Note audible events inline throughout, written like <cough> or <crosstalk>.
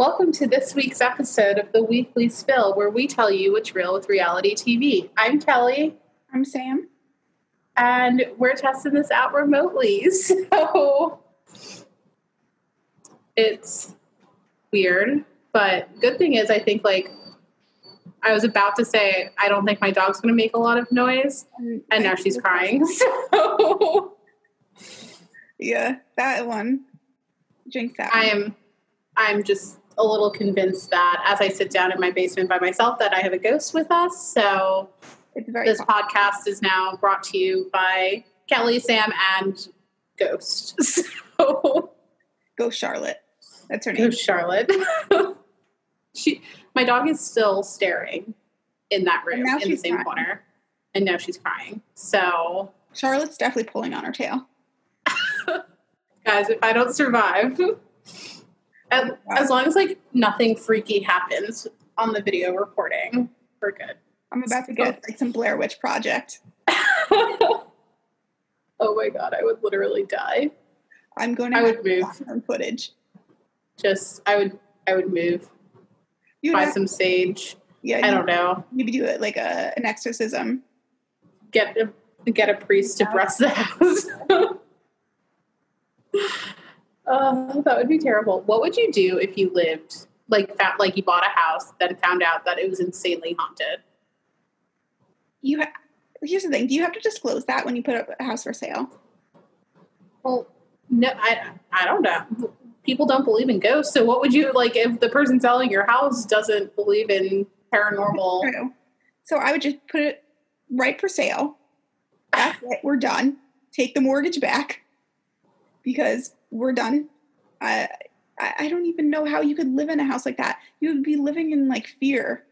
Welcome to this week's episode of the Weekly Spill, where we tell you what's real with reality TV. I'm Kelly, I'm Sam. and we're testing this out remotely. <laughs> So it's weird, but good thing is, I think, like, I was about to say, I don't think my dog's going to make a lot of noise, um, and now she's crying. <laughs> So Yeah, that one. Jinx that. I am, I'm just a little convinced that as I sit down in my basement by myself, that I have a ghost with us. So It's very this possible. podcast is now brought to you by Kelly, Sam, and Ghost. <laughs> So Go Charlotte. That's her name. Ghost Charlotte. <laughs> she, my dog is still staring in that room in the same crying. corner, and now she's crying. So, Charlotte's definitely pulling on her tail. <laughs> guys, if I don't survive, as, as long as like nothing freaky happens on the video recording, we're good. I'm about to get like some Blair Witch Project. <laughs> oh my god, I would literally die. I'm going to I would move. bathroom footage. Just I would I would move. You Buy have, some sage. yeah, I don't know. maybe do it like a an exorcism. Get a get a priest to bless the house. <laughs> uh, that would be terrible. What would you do if you lived like found, like you bought a house, then found out that it was insanely haunted? You ha- here's the thing: do you have to disclose that when you put up a house for sale? Well, no, I I don't know. People don't believe in ghosts, so what would you like if the person selling your house doesn't believe in paranormal? So I would just put it right for sale. That's it. We're done. Take the mortgage back because we're done. I, I don't even know how you could live in a house like that. You would be living in like fear.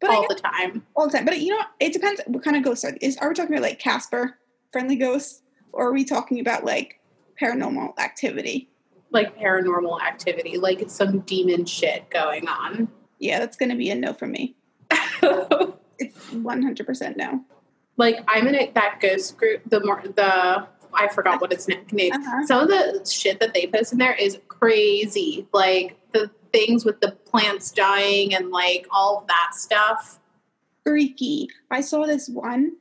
But all guess- the time. all the time. But you know, it depends. What kind of ghosts are is? Are we talking about like Casper friendly ghosts, or are we talking about like paranormal activity? like paranormal activity, like it's some demon shit going on. Yeah, that's going to be a no for me. <laughs> It's one hundred percent no. like I'm in that ghost group. The more the I forgot what its na- name. Uh-huh. Some of the shit that they post in there is crazy. Like the things with the plants dying and like all that stuff. freaky. I saw this one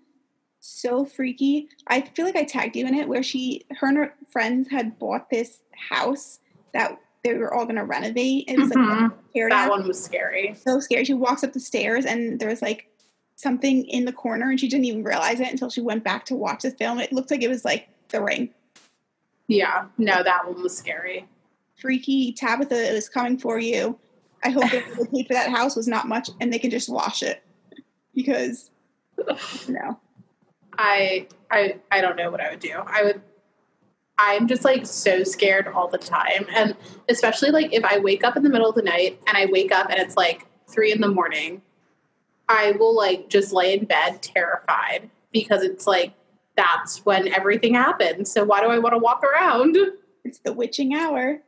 so freaky. I feel like I tagged you in it where she her and her friends had bought this house that they were all gonna renovate. It was like Mhm. tear That one was scary. so scary. She walks up the stairs and there was like something in the corner and she didn't even realize it until she went back to watch the film. It looked like it was like the ring. Yeah, no, that one was scary. Freaky Tabitha is coming for you. I hope the <laughs> pay for that house was not much and they can just wash it. Because no. I I I don't know what I would do. I would I'm just like so scared all the time. And especially like if I wake up in the middle of the night and I wake up and it's like three in the morning, I will like just lay in bed terrified because it's like that's when everything happens. So why do I want to walk around? It's the witching hour.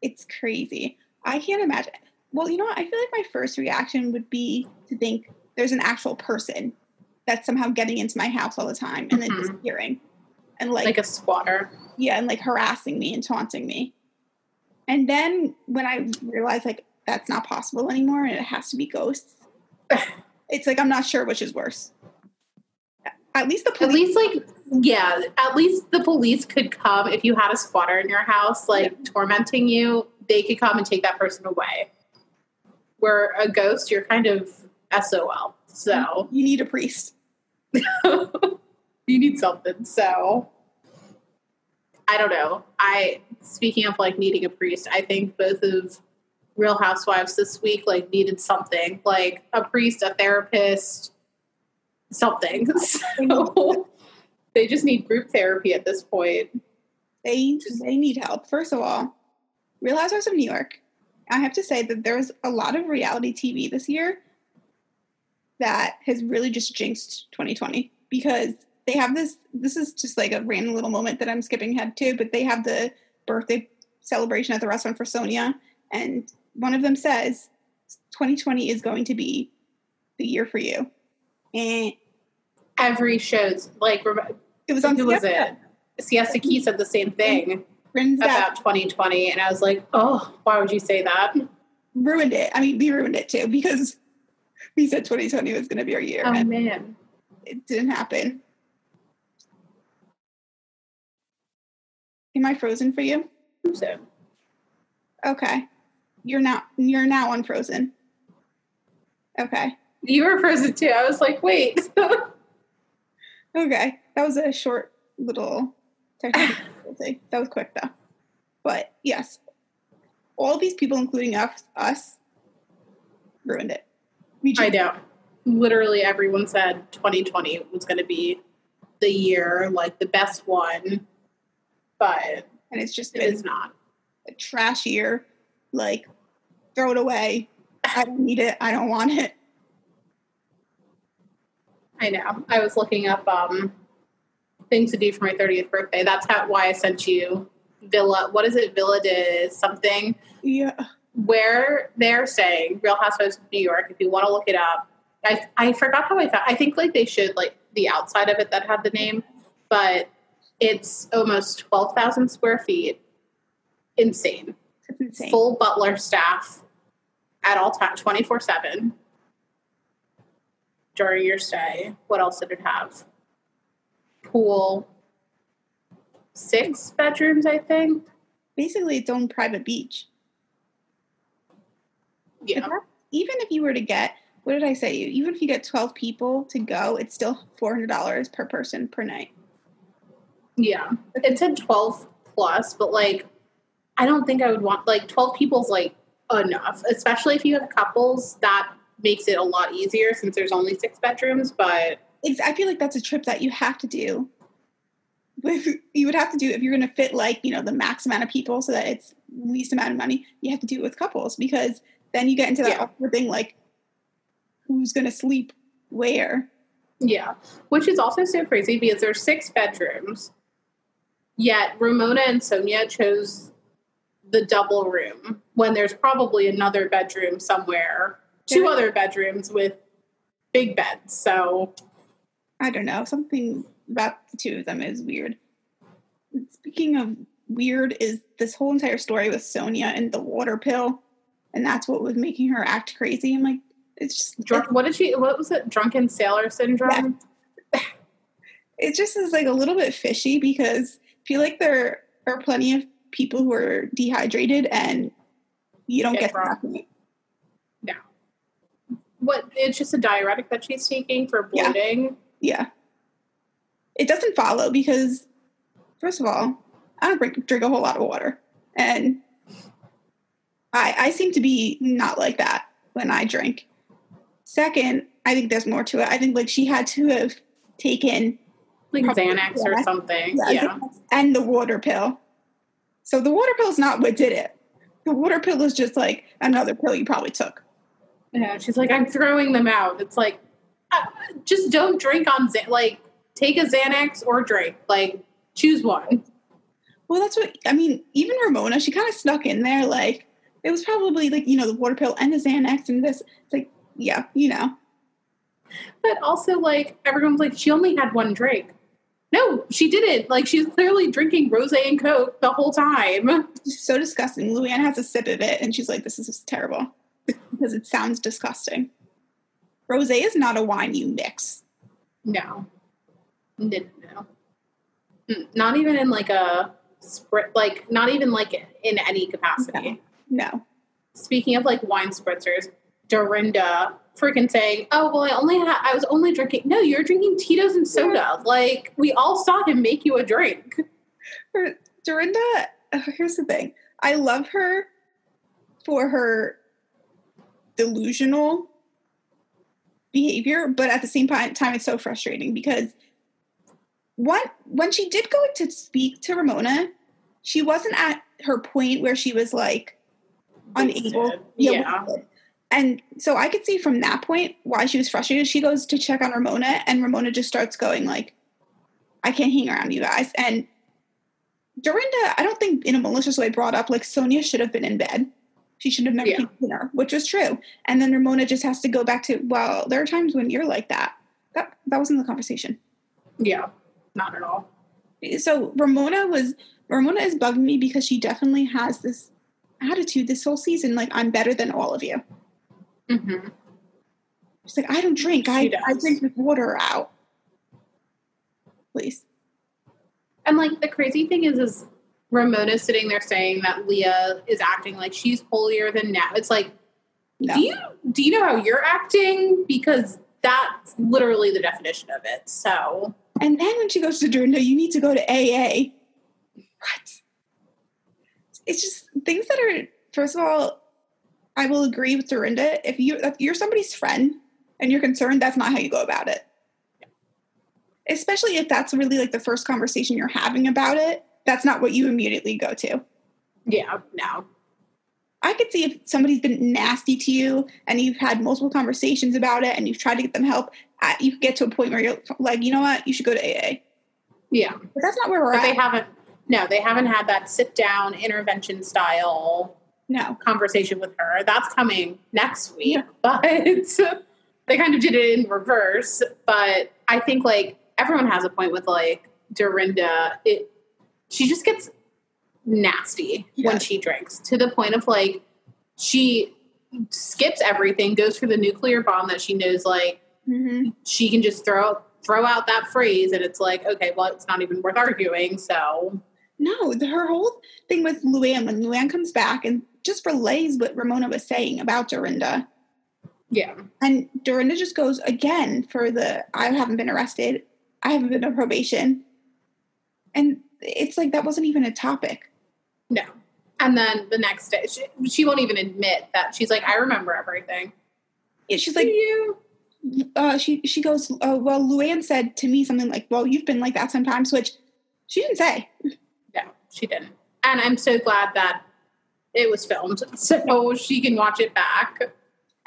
It's crazy. I can't imagine. Well, you know what? I feel like my first reaction would be to think there's an actual person that's somehow getting into my house all the time and then Mhm. disappearing. And like, Like a squatter. yeah, and like harassing me and taunting me. And then when I realize like that's not possible anymore and it has to be ghosts, <laughs> it's like I'm not sure which is worse. At least the police. At least like yeah, at least the police could come if you had a squatter in your house like tormenting you, they could come and take that person away. Where a ghost, you're kind of SOL. So you need a priest. <laughs> you need something. So I don't know. I speaking of like needing a priest, I think both of Real Housewives this week like needed something like a priest, a therapist, something. <laughs> So <laughs> they just need group therapy at this point. They they need help. First of all, Real Housewives of New York. I have to say that there's a lot of reality TV this year that has really just jinxed 2020 because they have this. This is just like a random little moment that I'm skipping ahead to, but they have the birthday celebration at the restaurant for Sonja, and one of them says, "2020 is going to be the year for you." And Every show's like it was on who was it? Siesta Key said the same thing. That about 2020, and I was like, oh, why would you say that? ruined it. I mean, we ruined it too because we said 2020 was going to be our year, Oh man. it didn't happen. Am I frozen for you? So Okay, you're not. You're now unfrozen. Okay. You were frozen too. I was like, wait. <laughs> Okay, that was a short little technical <sighs> difficulty. That was quick though. But yes, all these people, including us, us ruined it. We I just, know. Literally everyone said 2020 was going to be the year, like the best one, but and it's just it is not. a trash year. Like, throw it away. I don't need it. I don't want it. I know. I was looking up um, things to do for my 30th birthday. That's how why I sent you Villa. What is it? Villa de something. Yeah. Where they're saying Real Housewives of New York. If you want to look it up, I I forgot how I found. I think like they should like the outside of it that had the name, but it's almost 12,000 square feet. Insane. It's insane. Full butler staff at all times, 24 7 during your stay. What else did it have? Pool. Six bedrooms, I think. Basically, its own private beach. Yeah. That- Even if you were to get, what did I say? Even if you get 12 people to go, it's still $400 per person per night. Yeah. It said 12 plus, but like, I don't think I would want, like, 12 people's like enough, especially if you have couples. That makes it a lot easier since there's only six bedrooms, but It's, I feel like that's a trip that you have to do. With, you would have to do if you're going to fit like you know the max amount of people so that it's least amount of money. You have to do it with couples because then you get into that Yeah. awkward thing like who's going to sleep where. Yeah, which is also so crazy because there's six bedrooms, yet Ramona and Sonja chose the double room when there's probably another bedroom somewhere, two Yeah. other bedrooms with big beds. So I don't know something about the two of them is weird. Speaking of weird, is this whole entire story with Sonja and the water pill, and that's what was making her act crazy. I'm like, it's just drunk. What did she? What was it? Drunken sailor syndrome. <laughs> it just is like a little bit fishy because I feel like there are plenty of people who are dehydrated and you don't Get get that. What? It's just a diuretic that she's taking for Yeah. bloating. Yeah. It doesn't follow because, first of all, I don't drink, drink a whole lot of water. And I, I seem to be not like that when I drink. Second, I think there's more to it. I think like she had to have taken Like Xanax or something. yeah, Yeah. and the water pill. So the water pill is not what did it. The water pill is just like another pill you probably took. Yeah, she's like, I'm throwing them out. It's like, uh, just don't drink on like take a Xanax or drink. Like choose one. Well, that's what I mean. Even Ramona, she kind of snuck in there. Like it was probably like you know the water pill and the Xanax and this. It's like yeah, you know. But also, like everyone's like, she only had one drink. No, she didn't. Like she's clearly drinking rose and coke the whole time. It's so disgusting. Luann has a sip of it and she's like, "This is just terrible," because it sounds disgusting. Rosé is not a wine you mix. No, no, no. Mm, Not even in like a sprit. Like not even like in any capacity. No. Speaking of like wine spritzers, Dorinda freaking saying, "Oh well, I only had I was only drinking." No, you're drinking Tito's and soda. Like we all saw him make you a drink. Her, Dorinda, here's the thing. I love her for her delusional behavior, but at the same time, it's so frustrating because one, when she did go to speak to Ramona, she wasn't at her point where she was like unable. Wasted. Yeah. And so I could see from that point why she was frustrated. She goes to check on Ramona, and Ramona just starts going like, "I can't hang around you guys." And Dorinda, I don't think in a malicious way brought up like Sonja should have been in bed. She should have never Yeah. came which was true. And then Ramona just has to go back to, well, there are times when you're like that. That that wasn't the conversation. Yeah, not at all. So Ramona was Ramona is bugging me because she definitely has this attitude this whole season, like I'm better than all of you. Mm-hmm. She's like, I don't drink. She I, I drink with water out. Please. And like the crazy thing is, is Ramona's sitting there saying that Leah is acting like she's holier than now. It's like, No. do you do you know how you're acting? Because that's literally the definition of it. So And then when she goes to Dorinda, you need to go to AA. What? It's just things that are. First of all, I will agree with Dorinda. If you if you're somebody's friend and you're concerned, that's not how you go about it. Especially if that's really like the first conversation you're having about it. That's not what you immediately go to. yeah, no. I could see if somebody's been nasty to you and you've had multiple conversations about it and you've tried to get them help, uh, you could get to a point where you're like, you know what, you should go to AA. Yeah. But that's not where we're But they haven't no, they haven't had that sit down intervention style no. conversation with her. That's coming next week. Yeah. <laughs> But they kind of did it in reverse. But I think like everyone has a point with like Dorinda. It she just gets nasty Yeah. when she drinks to the point of like she skips everything, goes for the nuclear bomb that she knows like hmm she can just throw throw out that phrase and it's like, okay, well it's not even worth arguing. So No, the, her whole thing with Luann, when Luann comes back and just relays what Ramona was saying about Dorinda. yeah. And Dorinda just goes again for the I haven't been arrested, I haven't been on probation. And it's like that wasn't even a topic. No. And then the next day, she, she won't even admit that she's like, I remember everything. Yeah, she's like, you? uh, she she goes, uh, well, Luann said to me something like, well, you've been like that sometimes, which she didn't say. No, she didn't. And I'm so glad that it was filmed <laughs> so she can watch it back.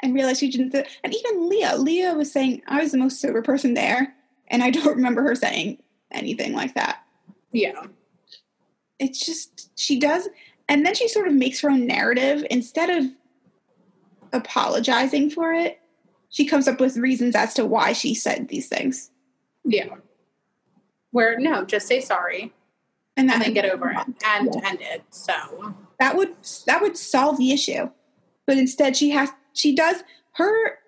And realize she didn't. Say, and even Leah, Leah was saying, I was the most sober person there, and I don't <laughs> remember her saying anything like that. Yeah. it's just she does and then she sort of makes her own narrative instead of apologizing for it she comes up with reasons as to why she said these things Yeah. Where, no, just say sorry and and that then get over it and Yeah. end it. So, that would that would solve the issue but instead she has she does her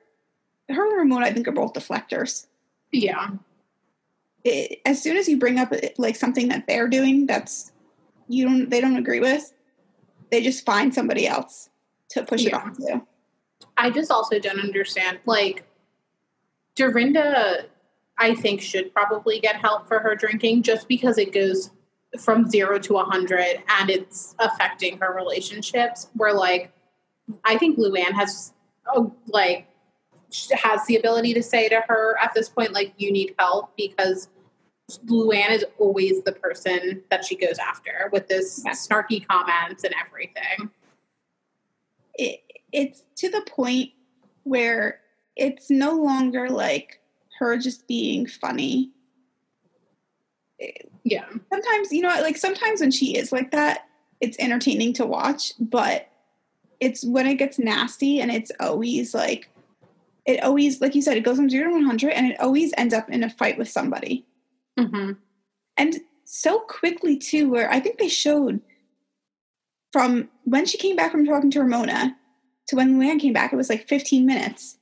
her and ramona i think are both deflectors yeah. It, as soon as you bring up like something that they're doing that's you don't they don't agree with they just find somebody else to push it Yeah. on to I just also don't understand. Like, Dorinda, I think, should probably get help for her drinking just because it goes from zero to a 100 and it's affecting her relationships. Where, like, I think Luann has, oh, like, has the ability to say to her at this point, like, you need help because Luann is always the person that she goes after with this Yeah. snarky comments and everything. it, it's to the point where it's no longer like her just being funny. Yeah. sometimes, you know, like sometimes when she is like that, it's entertaining to watch, but it's when it gets nasty and it's always like, it always, like you said, it goes from zero to 100 and it always ends up in a fight with somebody. hmm And so quickly, too, where I think they showed from when she came back from talking to Ramona to when Luann came back, it was like 15 minutes.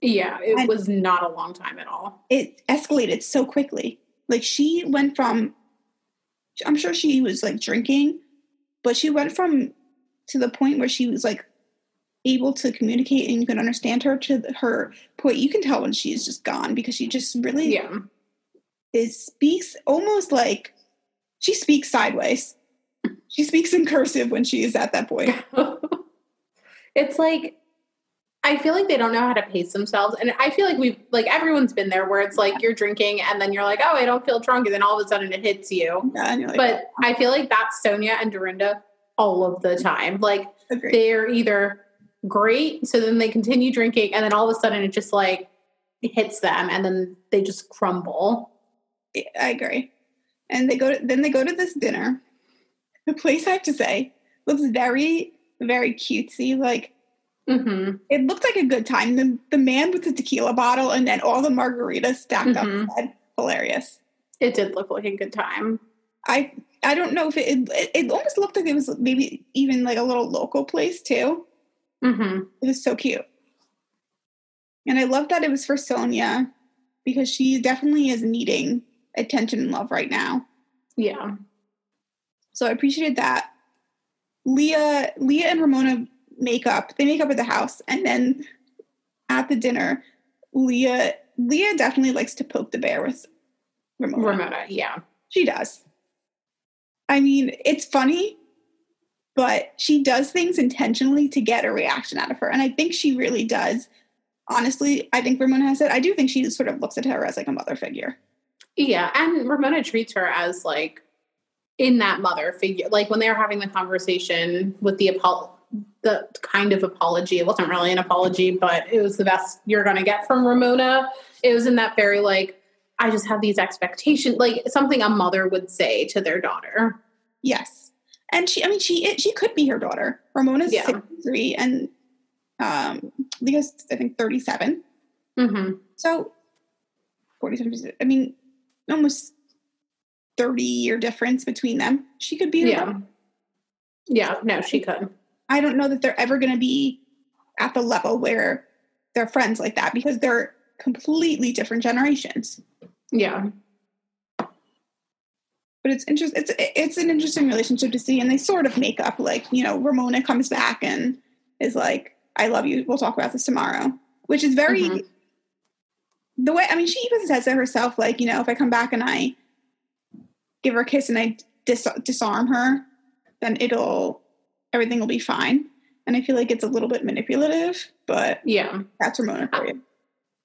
Yeah, it And- was not a long time at all. It escalated so quickly. Like she went from, I'm sure she was like drinking, but she went from to the point where she was like able to communicate and you can understand her to the- her point. You can tell when she's just gone because she just really Yeah. is speaks almost like she speaks sideways. She speaks in cursive when she is at that point. <laughs> it's like I feel like they don't know how to pace themselves. And I feel like we've like everyone's been there where it's like you're drinking and then you're like, oh, I don't feel drunk, and then all of a sudden it hits you. Yeah, like, But I feel like that's Sonja and Dorinda all of the mm-hmm. time. Like agree. they're either great, so then they continue drinking, and then all of a sudden it just like hits them and then they just crumble. I agree. And they go to, then they go to this dinner. The place I have to say looks very, very cutesy. Like hmm it looked like a good time. The the man with the tequila bottle and then all the margaritas stacked Mhm. up. Hilarious. It did look like a good time. I I don't know if it, it it almost looked like it was maybe even like a little local place too. Mm-hmm. It was so cute. And I love that it was for Sonja because she definitely is needing attention and love right now. Yeah. So I appreciated that. Leah, Leah and Ramona make up. They make up at the house, and then at the dinner, Leah Leah definitely likes to poke the bear with Ramona. Ramona, yeah. She does. I mean, it's funny, but she does things intentionally to get a reaction out of her, and I think she really does. Honestly, I think Ramona has it. I do think she sort of looks at her as like a mother figure. Yeah, and Ramona treats her as like in that mother figure. Like when they were having the conversation with the apol the kind of apology. It wasn't really an apology, but it was the best you're gonna get from Ramona. It was in that very like, I just have these expectations, like something a mother would say to their daughter. Yes, and she. I mean, she she could be her daughter. Ramona's Yeah. sixty three, and um, Leah's I think thirty seven. Mm-hmm. So, 47, I mean, almost 30 year difference between them. She could be, her Yeah. daughter. Yeah, no, she could. I don't know that they're ever going to be at the level where they're friends like that because they're completely different generations. Yeah. But it's interesting. It's it's an interesting relationship to see, and they sort of make up. Like you know, Ramona comes back and is like, "I love you. We'll talk about this tomorrow," which is very Mhm. the way. I mean, she even says it herself. Like you know, if I come back and I give her a kiss and I dis- disarm her, then it'll everything will be fine. And I feel like it's a little bit manipulative, but Yeah. that's Ramona for you.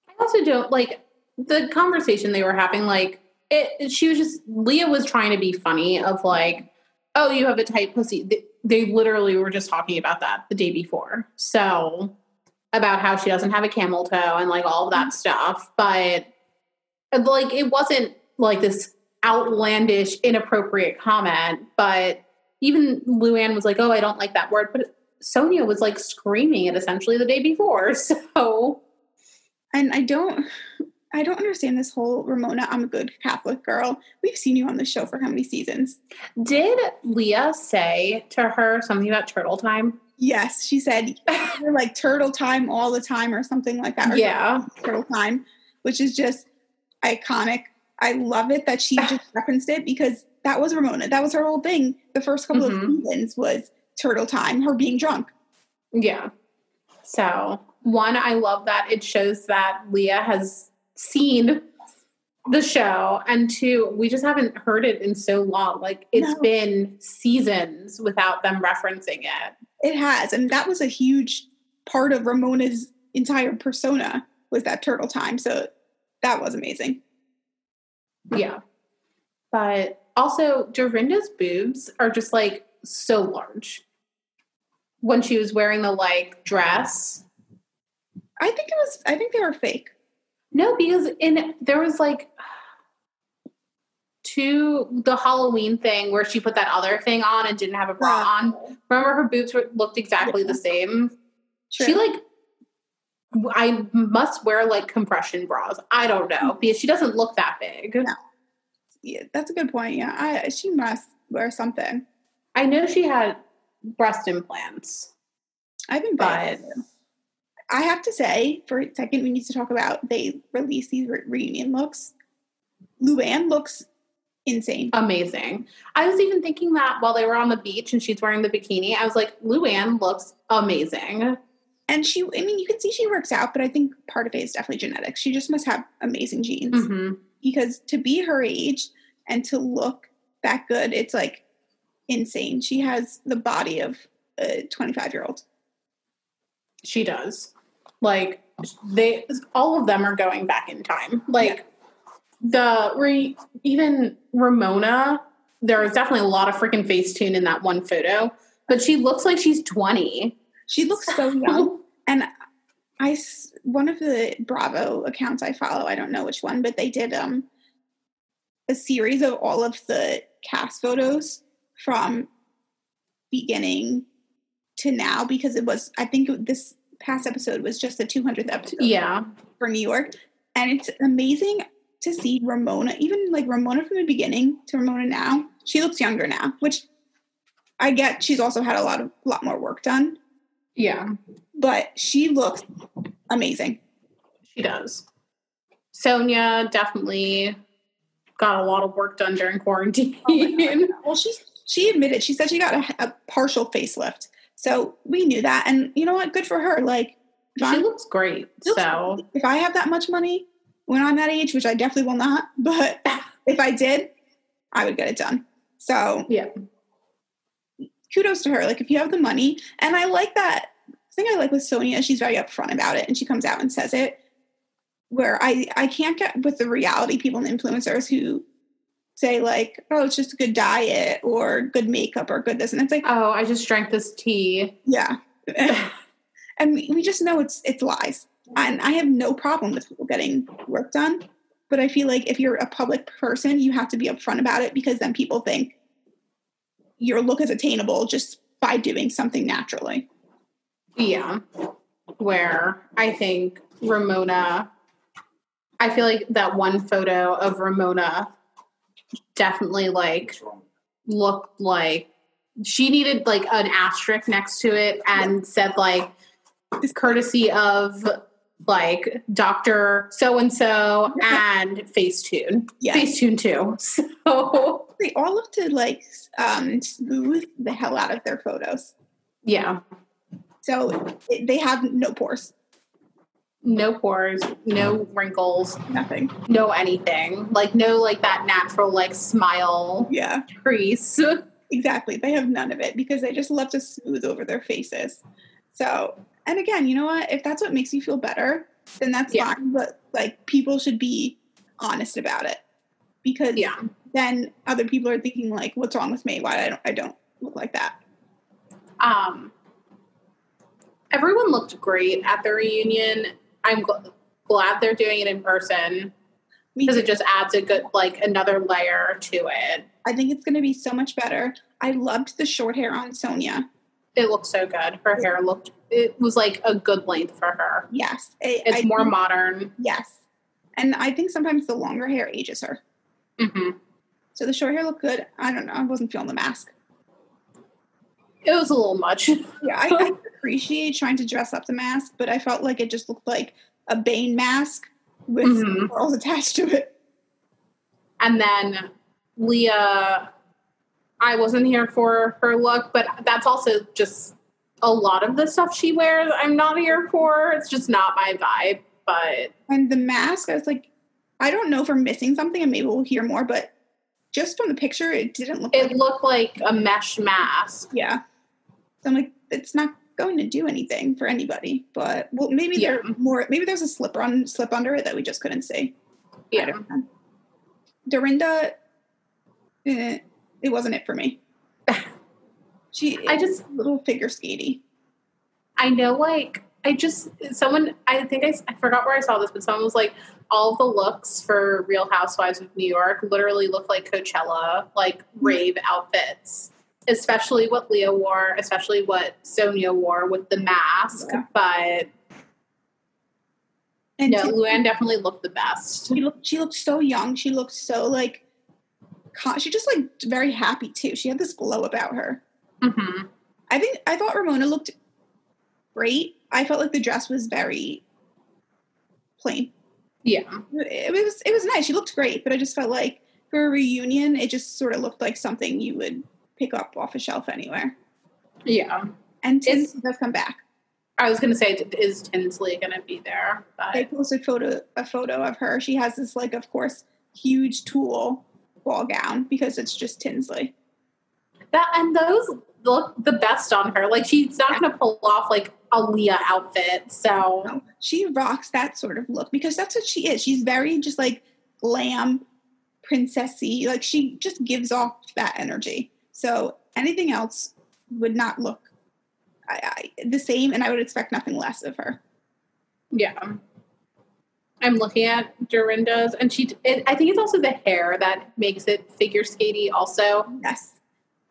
I also don't like the conversation they were having. Like it, she was just Leah was trying to be funny. Of like, oh, you have a tight pussy. They, literally were just talking about that the day before. So about how she doesn't have a camel toe and like all of that stuff. But like, it wasn't like this outlandish, inappropriate comment. But even Luann was like, oh, I don't like that word. But Sonja was like screaming it essentially the day before. <laughs> So. And I don't I don't understand this whole Ramona, I'm a good Catholic girl. We've seen you on the show for how many seasons? Did Leah say to her something about turtle time? Yes, she said <laughs> like turtle time all the time or something like that. Yeah. turtle time, which is just iconic. I love it that she <laughs> just referenced it because that was Ramona. That was her whole thing. The first couple Mhm. of seasons was turtle time, her being drunk. Yeah. So, one, I love that it shows that Leah has seen the show. And two, we just haven't heard it in so long. Like, it's No. been seasons without them referencing it. It has, and that was a huge part of Ramona's entire persona was that turtle time. So that was amazing. Yeah. But also, Dorinda's boobs are just like so large. When she was wearing the like dress, I think it was. I think they were fake. No, because in there was like to the Halloween thing where she put that other thing on and didn't have a bra on. Remember her boobs were, looked exactly the same. True. She like I must wear like compression bras. I don't know mm-hmm. because she doesn't look that big. No. yeah, that's a good point. Yeah, I, she must wear something. I know she had breast implants, I think, but I have to say, for a second, we need to talk about they released these re- reunion looks. Luann looks insane. amazing. I was even thinking that while they were on the beach and she's wearing the bikini, I was like, Luann looks amazing. And she, I mean, you can see she works out, but I think part of it is definitely genetics. She just must have amazing genes hmm because to be her age and to look that good, it's like insane. She has the body of a 25 year old. She does. Like they all of them are going back in time. Like the re, even Ramona, there is definitely a lot of freaking Facetune in that one photo, but she looks like she's 20. She looks so <laughs> young. And I one of the Bravo accounts I follow, I don't know which one, but they did um a series of all of the cast photos from beginning to now because it was, I think it- this past episode was just the 200th episode Yeah. for New York. And it's amazing to see Ramona, even like Ramona from the beginning to Ramona now. she looks younger now, which I get. She's also had a lot of lot more work done, Yeah, but she looks amazing. she does. Sonja definitely got a lot of work done during quarantine. Oh well, she she admitted she said she got a, a partial facelift, so we knew that, and you know what? Good for her. Like, she I'm- looks great. Looks So if I have that much money when I'm that age, which I definitely will not, <laughs> but if I did, I would get it done. So yeah, kudos to her. Like if you have the money, and I like that thing I like with Sonja, she's very upfront about it and she comes out and says it. Where I I can't get with the reality people and influencers who say like, oh, it's just a good diet or good makeup or good this, and it's like, Oh, I just drank this tea. yeah, <laughs> and we, we just know it's it's lies. And I have no problem with people getting work done, but I feel like if you're a public person, you have to be upfront about it because then people think your look is attainable just by doing something naturally. Yeah. Where I think Ramona, I feel like that one photo of Ramona definitely like looked like she needed like an asterisk next to it and said like this courtesy of like Dr. So and so and Facetune. Yes. Facetune too. <laughs> So They all look to like um, smooth the hell out of their photos. yeah. So they have no pores, No pores, no wrinkles, nothing. no anything. Like no like that natural like smile Yeah, crease. <laughs> exactly. They have none of it because they just love to smooth over their faces. So, and again, you know what? If that's what makes you feel better, then that's Yeah. fine. But like people should be honest about it because Yeah. then other people are thinking like, "What's wrong with me? Why I don't I don't look like that?" Um everyone looked great at the reunion. I'm gl- glad they're doing it in person because it just adds a good like another layer to it. I think it's going to be so much better. I loved the short hair on Sonja. It looked so good. Her hair looked it was like a good length for her. Yes, I- It's I more think- modern. Yes, and I think sometimes the longer hair ages her. hmm So the short hair looked good. I don't know. I wasn't feeling the mask. It was a little much. Yeah, I, I appreciate trying to dress up the mask, but I felt like it just looked like a Bane mask with Mhm. pearls attached to it. And then Leah, I wasn't here for her look, but that's also just a lot of the stuff she wears. I'm not here for. It's just not my vibe. But And the mask, I was like, I don't know if we're missing something, and maybe we'll hear more, but just from the picture, it didn't look it like looked like a mesh mask. Yeah. So I'm like, it's not going to do anything for anybody. But well, maybe Yeah. there more. Maybe there's a slip on slip under it that we just couldn't see. Yeah. Dorinda, eh, it wasn't it for me. <laughs> She, I just, a little figure skatey. I know, like, I just, someone, I think I, I forgot where I saw this, but someone was like, all the looks for Real Housewives of New York literally look like Coachella, like rave outfits. Especially what Leah wore, especially what Sonja wore with the mask. Yeah. But And no, Luann definitely looked the best. she looked, she looked so young. She looked so like, she just like very happy too. She had this glow about her. hmm I think I thought Ramona looked great. I felt like the dress was very plain. Yeah. it was it was nice. She looked great, but I just felt like for a reunion, it just sort of looked like something you would pick up off a shelf anywhere. Yeah. And Tinsley does come back. I was going to say, is Tinsley going to be there? They But posted photo a photo of her. She has this like, of course, huge tulle ball gown because it's just Tinsley. that, and those look the best on her. Like, she's not going to pull off like a Leah outfit. So, No, she rocks that sort of look because that's what she is. She's very just like glam, princessy. Like she just gives off that energy. So anything else would not look I, I, the same, and I would expect nothing less of her. yeah. I'm looking at Dorinda's, and she, it, I think it's also the hair that makes it figure skatey, also. Yes.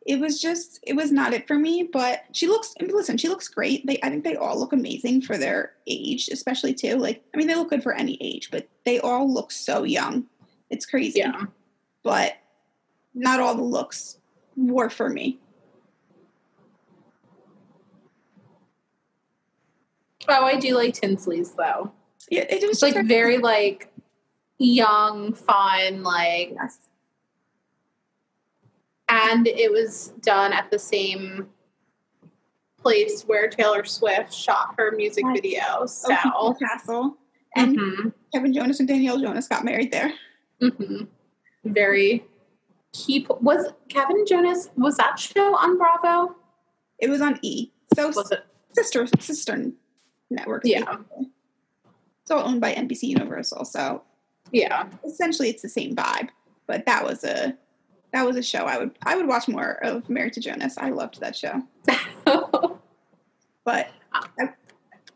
It was just, it was not it for me, but she looks, listen, she looks great. They, I think they all look amazing for their age, especially too. Like, I mean, they look good for any age, but they all look so young. It's crazy. Yeah. But not all the looks were for me. Oh, I do like Tinsley's though. Yeah, it was It's like very like young, fun, like yes. and it was done at the same place where Taylor Swift shot her music Right. video. So Oheka Castle and mhm, Kevin Jonas and Danielle Jonas got married there. mhm. very he was Kevin Jonas was that show on Bravo? It was on E. So Was it sister sister network. Yeah. basically. It's all owned by NBC Universal, so yeah. essentially it's the same vibe. But that was a that was a show I would I would watch more of Married to Jonas. I loved that show. <laughs> But I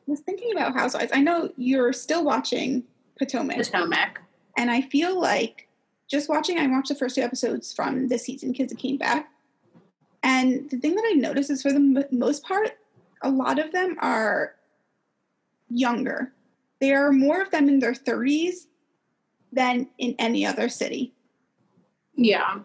was thinking about Housewives. I know you're still watching Potomac, Potomac. and I feel like just watching. I watched the first two episodes from this season because it came back, and the thing that I noticed is for the m- most part, a lot of them are younger. There are more of them in their 30s than in any other city. Yeah.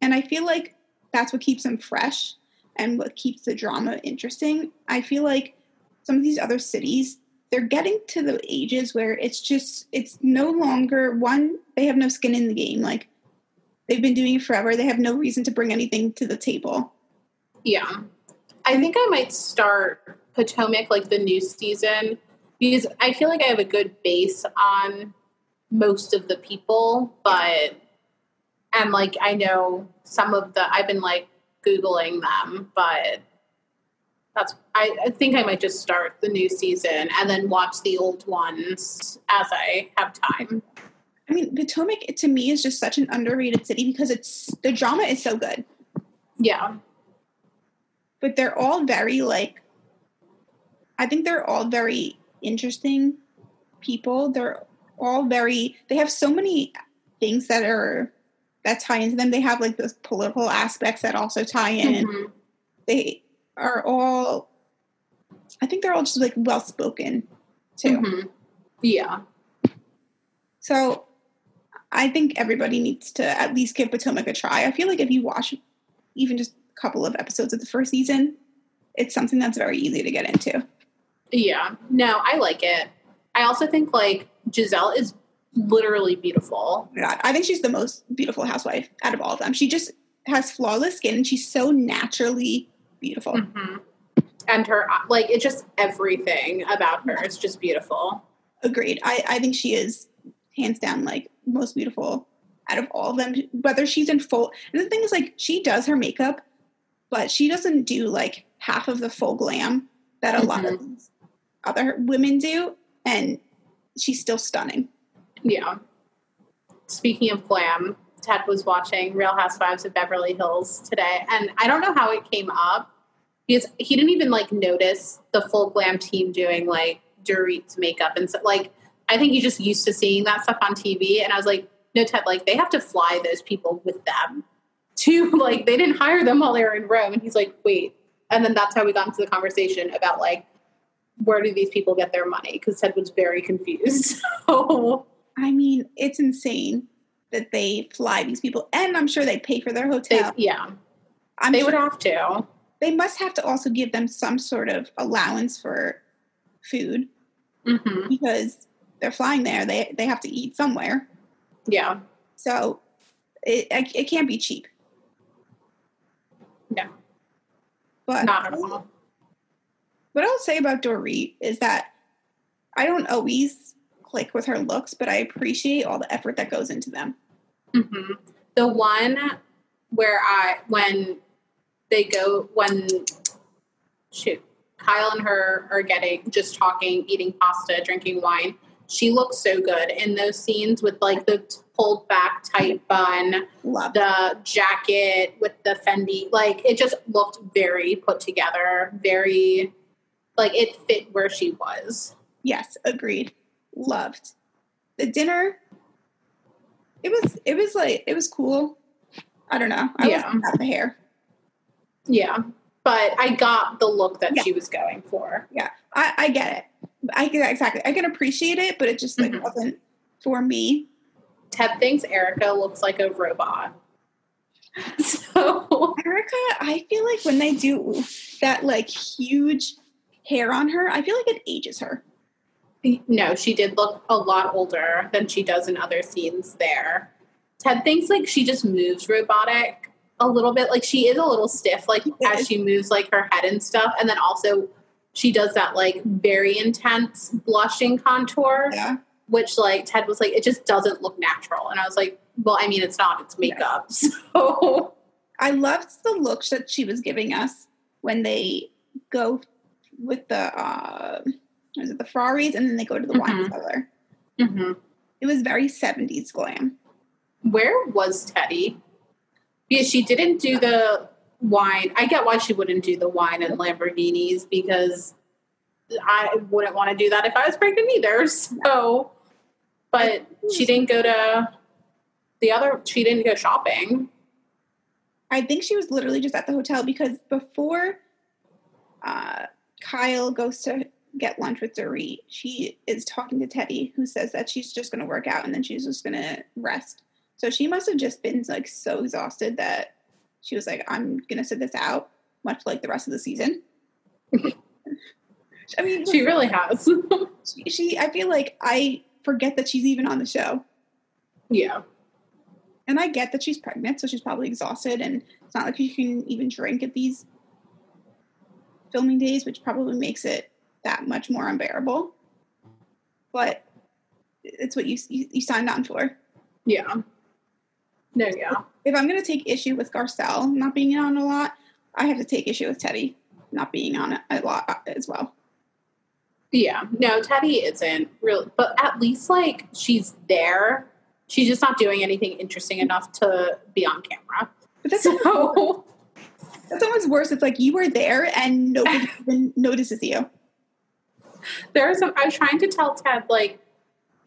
And I feel like that's what keeps them fresh and what keeps the drama interesting. I feel like some of these other cities, they're getting to the ages where it's just, it's no longer one, they have no skin in the game. Like they've been doing it forever. They have no reason to bring anything to the table. Yeah. I think I might start Potomac like the new season because I feel like I have a good base on most of the people, but and like I know some of the I've been like Googling them, but that's I, I think I might just start the new season and then watch the old ones as I have time. I mean, Potomac to me is just such an underrated city because it's the drama is so good, Yeah. but they're all very like, I think they're all very interesting people. They're all very, they have so many things that are, that tie into them. They have like those political aspects that also tie in. Mhm. They are all, I think they're all just like well spoken too. Mhm. Yeah. So I think everybody needs to at least give Potomac a try. I feel like if you watch even just a couple of episodes of the first season, it's something that's very easy to get into. Yeah. No, I like it. I also think like Gizelle is literally beautiful. Oh God, I think she's the most beautiful housewife out of all of them. She just has flawless skin and she's so naturally beautiful. hmm And her, like, it's just everything about her is just beautiful. Agreed. I, I think she is hands down like most beautiful out of all of them. Whether she's in full, and the thing is like she does her makeup, but she doesn't do like half of the full glam that a lot of other women do, and she's still stunning. Yeah. Speaking of glam, Ted was watching Real Housewives of Beverly Hills today, and I don't know how it came up because he didn't even like notice the full glam team doing like Dorit's makeup and so like I think he's just used to seeing that stuff on TV, and I was like, no, Ted, like they have to fly those people with them to <laughs> like they didn't hire them while they were in Rome, and he's like, wait, and then that's how we got into the conversation about like where do these people get their money? Because Ted was very confused. <laughs> So I mean, it's insane that they fly these people, and I'm sure they pay for their they, hotel. yeah, I'm they sure would have to. they must have to also give them some sort of allowance for food hmm because they're flying there. They they have to eat somewhere. Yeah, So it it can't be cheap. No. But not at all. what I'll say about Dorit is that I don't always click with her looks, but I appreciate all the effort that goes into them. Hmm The one where I when they go when shoot Kyle and her are getting just talking, eating pasta, drinking wine. She looks so good in those scenes with like the pulled back tight bun, Love. the jacket with the Fendi. Like it just looked very put together, very like it fit where she was. Yes, agreed. Loved. The dinner it was it was like it was cool. I don't know. I Yeah. wasn't about the hair. Yeah. But I got the look that Yeah. she was going for. Yeah. I, I get it. I get exactly. I can appreciate it, but it just like Mhm. wasn't for me. Ted thinks Erika looks like a robot. <laughs> So Erika, I feel like when they do that like huge hair on her, I feel like it ages her. No, she did look a lot older than she does in other scenes there. Ted thinks like she just moves robotic a little bit. Like she is a little stiff, like as she moves like her head and stuff. And then also she does that like very intense blushing contour, Yeah. which like Ted was like, it just doesn't look natural. And I was like, well, I mean, it's not, it's makeup. <laughs> So I loved the looks that she was giving us when they go with the uh was it the Ferraris and then they go to the wine Mhm. cellar. Mhm. It was very 70s glam. where was Teddi? Because she didn't do the wine. I get why she wouldn't do the wine and Lamborghinis because I wouldn't want to do that if I was pregnant either. <laughs> So, but she didn't go to the other. She didn't go shopping. I think she was literally just at the hotel because before uh, Kyle goes to get lunch with Dorit, she is talking to Teddi, who says that she's just going to work out and then she's just going to rest. So she must have just been like so exhausted that she was like, "I'm going to sit this out," much like the rest of the season. <laughs> I mean, She really has. <laughs> she, she. I feel like I forget that she's even on the show. yeah. And I get that she's pregnant, so she's probably exhausted, and it's not like she can even drink at these filming days, which probably makes it that much more unbearable. But it's what you you, you signed on for. Yeah. No, yeah. If I'm going to take issue with Garcelle not being on a lot, I have to take issue with Teddi not being on a lot as well. Yeah. No, Teddi isn't really, but at least like she's there. She's just not doing anything interesting enough to be on camera. But that's almost, that's almost worse. It's like you were there and nobody <laughs> even notices you. There's some, I was trying to tell Ted like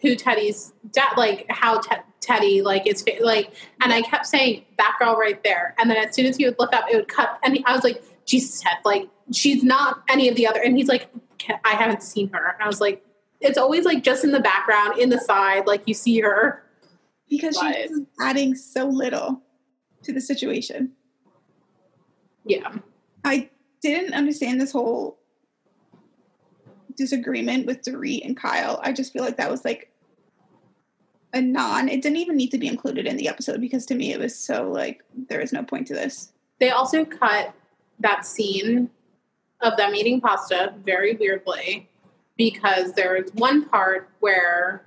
who Teddi's dad, like how Ted Teddi like is fa- like, and I kept saying that girl right there, and then as soon as he would look up, it would cut, and he, I was like, Jesus, Ted, like she's not any of the other, and he's like, I haven't seen her, and I was like, it's always like just in the background, in the side, like you see her. Because But- she's adding so little to the situation. Yeah, I didn't understand this whole disagreement with Dorit and Kyle. I just feel like that was like a non. It didn't even need to be included in the episode because to me it was so like there is no point to this. they also cut that scene of them eating pasta very weirdly because there's one part where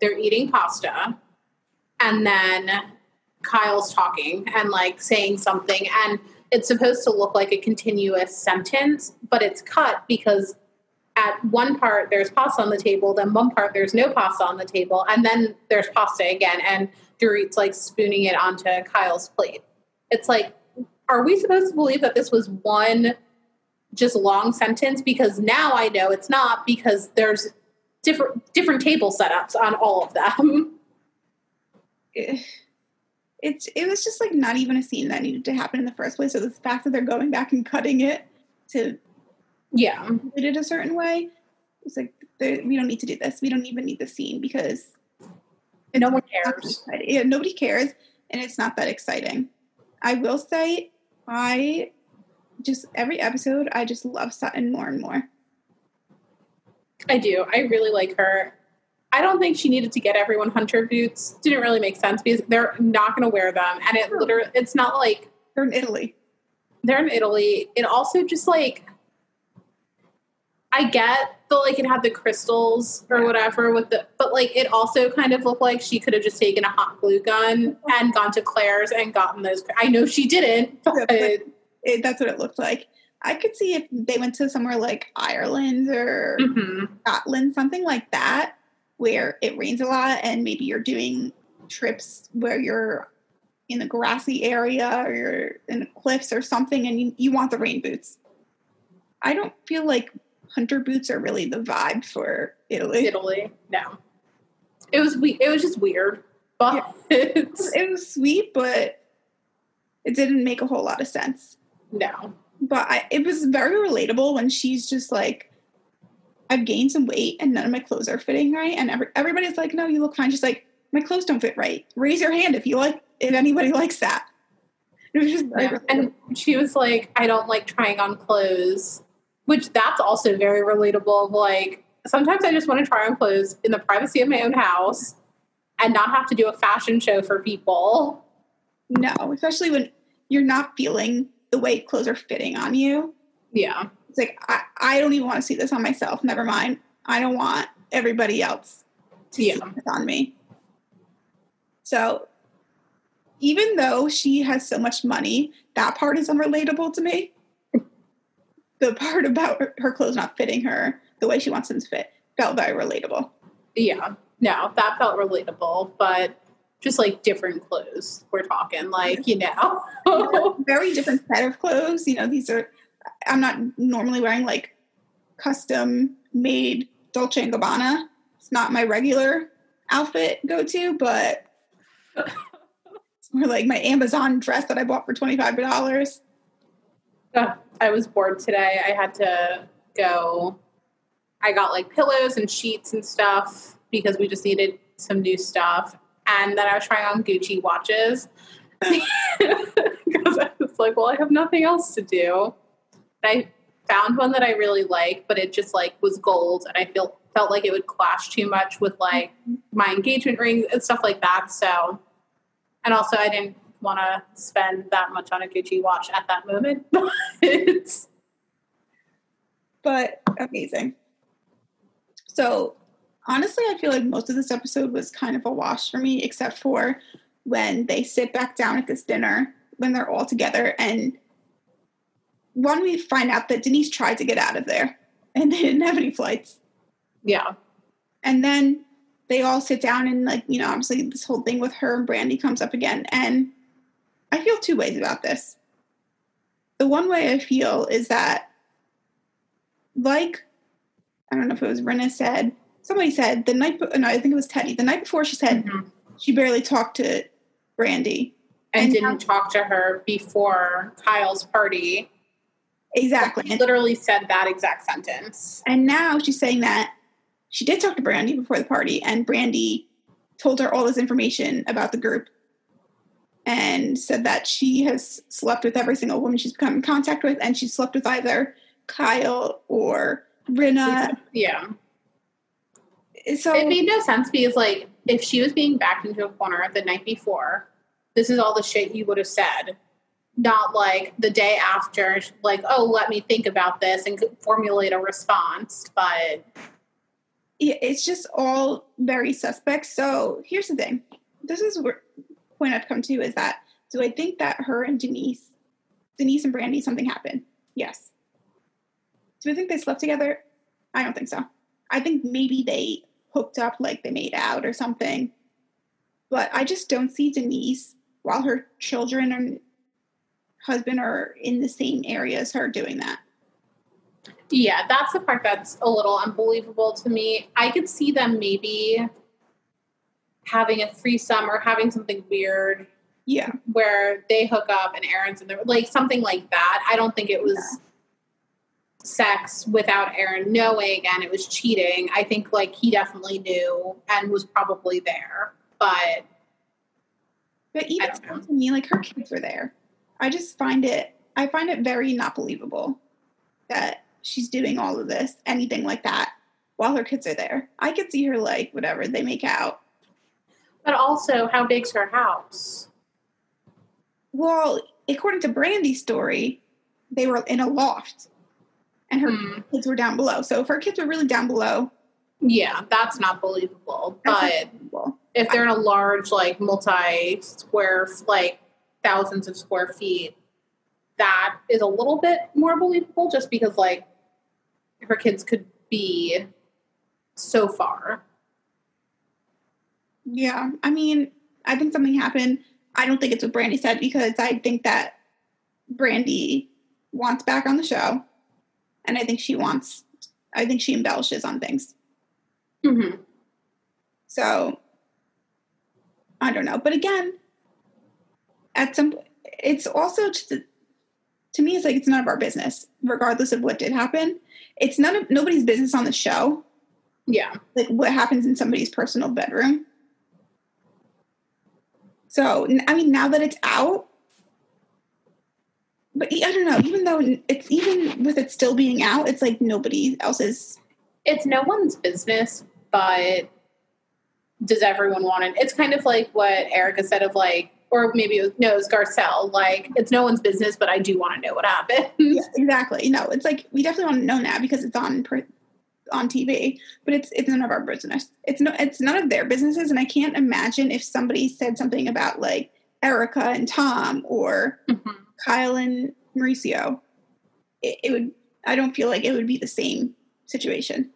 they're eating pasta and then Kyle's talking and like saying something and it's supposed to look like a continuous sentence but it's cut because at one part there's pasta on the table then one part there's no pasta on the table and then there's pasta again and Dorit's like spooning it onto Kyle's plate. It's like are we supposed to believe that this was one just long sentence? Because now i know it's not because there's different different table setups on all of them. <laughs> Eh, It's it was just like not even a scene that needed to happen in the first place. So the fact that they're going back and cutting it to yeah it a certain way, it's like we don't need to do this. We don't even need the scene because no one cares. Yeah, nobody cares, and it's not that exciting. I will say, I just every episode, I just love Sutton more and more. i do i really like her i don't think she needed to get everyone hunter boots didn't really make sense because they're not going to wear them and it literally it's not like They're in Italy. they're in italy it also just like I get the like it had the crystals or whatever with the but like it also kind of looked like she could have just taken a hot glue gun and gone to Claire's and gotten those. I know she didn't, <laughs> but It, that's what it looked like. I could see if they went to somewhere like Ireland or mhm. Scotland, something like that, where it rains a lot and maybe you're doing trips where you're in a grassy area or you're in the cliffs or something and you, you want the rain boots. I don't feel like hunter boots are really the vibe for Italy. Italy. No, it was we. It was just weird, but <laughs> It was sweet, but it didn't make a whole lot of sense. no. But I, it was very relatable when she's just like, I've gained some weight and none of my clothes are fitting right. And every, everybody's like, no, you look fine. She's like, my clothes don't fit right. Raise your hand if you like, if anybody <laughs> likes that. It was just Yeah. And she was like, I don't like trying on clothes, which that's also very relatable. Like, sometimes I just want to try on clothes in the privacy of my own house and not have to do a fashion show for people. no, especially when you're not feeling the way clothes are fitting on you. Yeah. It's like I, I don't even want to see this on myself. Never mind. I don't want everybody else to see Yeah. this on me. So even though she has so much money, that part is unrelatable to me. The part about her, her clothes not fitting her the way she wants them to fit felt very relatable. Yeah. No, that felt relatable, but just like different clothes. We're talking like, you know. <laughs> very different set of clothes. You know, these are I'm not normally wearing like custom made Dolce and Gabbana. It's not my regular outfit go to, but <laughs> it's more like my Amazon dress that I bought for twenty five dollars. Uh, <laughs> I was bored today. I had to go. I got like pillows and sheets and stuff because we just needed some new stuff. And then I was trying on Gucci watches <laughs> because I was like, well, I have nothing else to do. And I found one that I really like, but it just like was gold, and I feel felt like it would clash too much with like my engagement ring and stuff like that. So, and also I didn't want to spend that much on a Gucci watch at that moment. <laughs> But amazing. So honestly, I feel like most of this episode was kind of a wash for me, except for when they sit back down at this dinner when they're all together and one we find out that Denise tried to get out of there <laughs> and they didn't have any flights. yeah, And then they all sit down and like, you know, obviously this whole thing with her and Brandi comes up again. And I feel two ways about this. The one way I feel is that like I don't know if it was Rinna said, somebody said the night no, I think it was Teddi. The night before she said Mhm. she barely talked to Brandi. and, And didn't talk to her before Kyle's party. Exactly. She literally said that exact sentence. And now she's saying that she did talk to Brandi before the party, and Brandi told her all this information about the group and said that she has slept with every single woman she's come in contact with, and she's slept with either Kyle or Rinna. Yeah. So It made no sense because, like, if she was being backed into a corner the night before, this is all the shit you would have said. Not like the day after, like, oh, let me think about this and formulate a response. But yeah, it's just all very suspect. So here's the thing. This is where point I've come to is that do I think that her and Denise, Denise and Brandi, something happened? Yes. Do I think they slept together? I don't think so. I think maybe they hooked up, like they made out or something. But I just don't see Denise while her children and husband are in the same area as her doing that. yeah, that's the part that's a little unbelievable to me. I could see them maybe having a threesome or having something weird Yeah. where they hook up and Aaron's in there, like something like that. I don't think it was sex without Aaron knowing and it was cheating. I think like he definitely knew and was probably there. But But even to me, like her kids were there. I just find it I find it very not believable that she's doing all of this, anything like that, while her kids are there. I could see her like whatever, they make out. But also how big's her house? Well, according to Brandi's story, they were in a loft and her Hmm. kids were down below. So if her kids were really down below, Yeah, that's not believable. that's But not believable. if they're in a large like multi square like thousands of square feet that is a little bit more believable just because like her kids could be so far Yeah, I mean, I think something happened. I don't think it's what Brandi said because I think that Brandi wants back on the show, and I think she wants. I think she embellishes on things. mm-hmm. So I don't know, but again, at some, it's also to, the, to me, it's like it's none of our business, regardless of what did happen. It's none of nobody's business on the show. yeah like what happens in somebody's personal bedroom. So, I mean, now that it's out, but I don't know. Even though it's even with it still being out, it's like nobody else's. It's no one's business, but does everyone want it? It's kind of like what Erika said of like, or maybe it was, no, it was Garcelle. Like, it's no one's business, but I do want to know what happened. Yeah, exactly. No, it's like we definitely want to know now because it's on per, on TV, but it's it's none of our business. It's no, it's none of their businesses, and I can't imagine if somebody said something about like Erika and Tom or Mhm. Kyle and Mauricio. It, it would. I don't feel like it would be the same situation.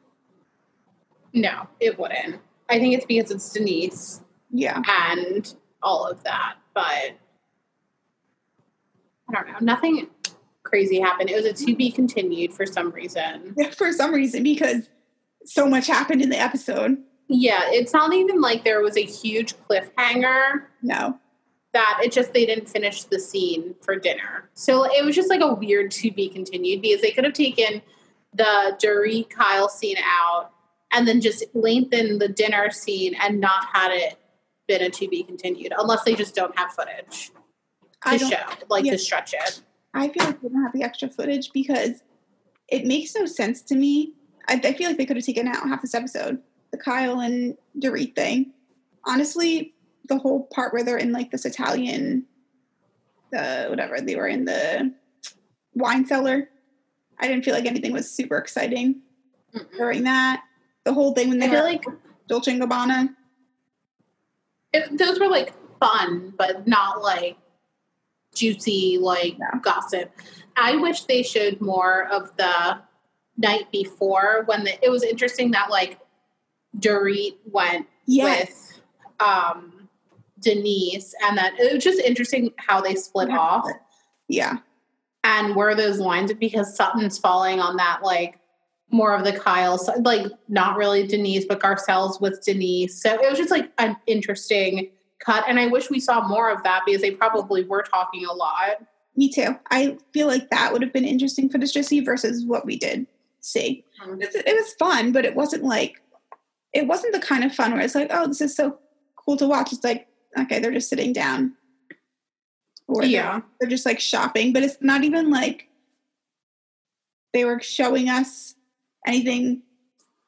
No, it wouldn't. I think it's because it's Denise Yeah. and all of that, but I don't know. Nothing crazy happened. It was a to be continued for some reason. <laughs> For some reason, because so much happened in the episode. Yeah, it's not even like there was a huge cliffhanger No. that it just they didn't finish the scene for dinner. So it was just like a weird to be continued because they could have taken the Dorit Kyle scene out and then just lengthened the dinner scene and not had it been a to be continued unless they just don't have footage to show, like yeah. to stretch it. I feel like they don't have the extra footage because it makes no sense to me. I, I feel like they could have taken out half this episode, the Kyle and Dorit thing. Honestly, the whole part where they're in like this Italian, the whatever they were in the wine cellar. I didn't feel like anything was super exciting Mm-mm. during that. The whole thing when they feel were like Dolce and Gabbana. it, those were like fun, but not like juicy like No. gossip. I wish they showed more of the night before when the, it was interesting that like Dorit went Yes. with um, Denise, and that it was just interesting how they split off Yeah. and where those lines because Sutton's falling on that like more of the Kyle side, like not really Denise, but Garcelle's with Denise. So it was just like an interesting cut, and I wish we saw more of that because they probably were talking a lot. Me too. I feel like that would have been interesting for this to see versus what we did see. Mm-hmm. It, it was fun, but it wasn't like it wasn't the kind of fun where it's like, oh, this is so cool to watch. It's like, okay, they're just sitting down. Or they're- Yeah, they're just like shopping, but it's not even like they were showing us anything.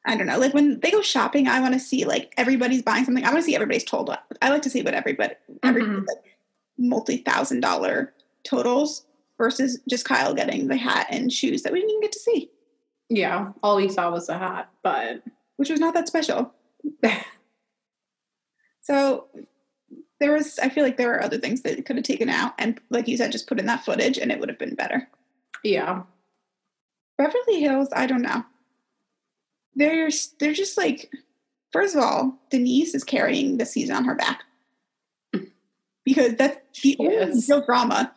I don't know. Like when they go shopping, I want to see like everybody's buying something. I want to see everybody's total. I like to see what everybody, Mhm. like multi thousand dollar totals versus just Kyle getting the hat and shoes that we didn't even get to see, yeah. All we saw was the hat, but which was not that special. <laughs> So there was, I feel like there were other things that could have taken out and, like you said, just put in that footage and it would have been better. yeah, Beverly Hills, I don't know. They're they're just like, first of all, Denise is carrying the season on her back because that's the only real drama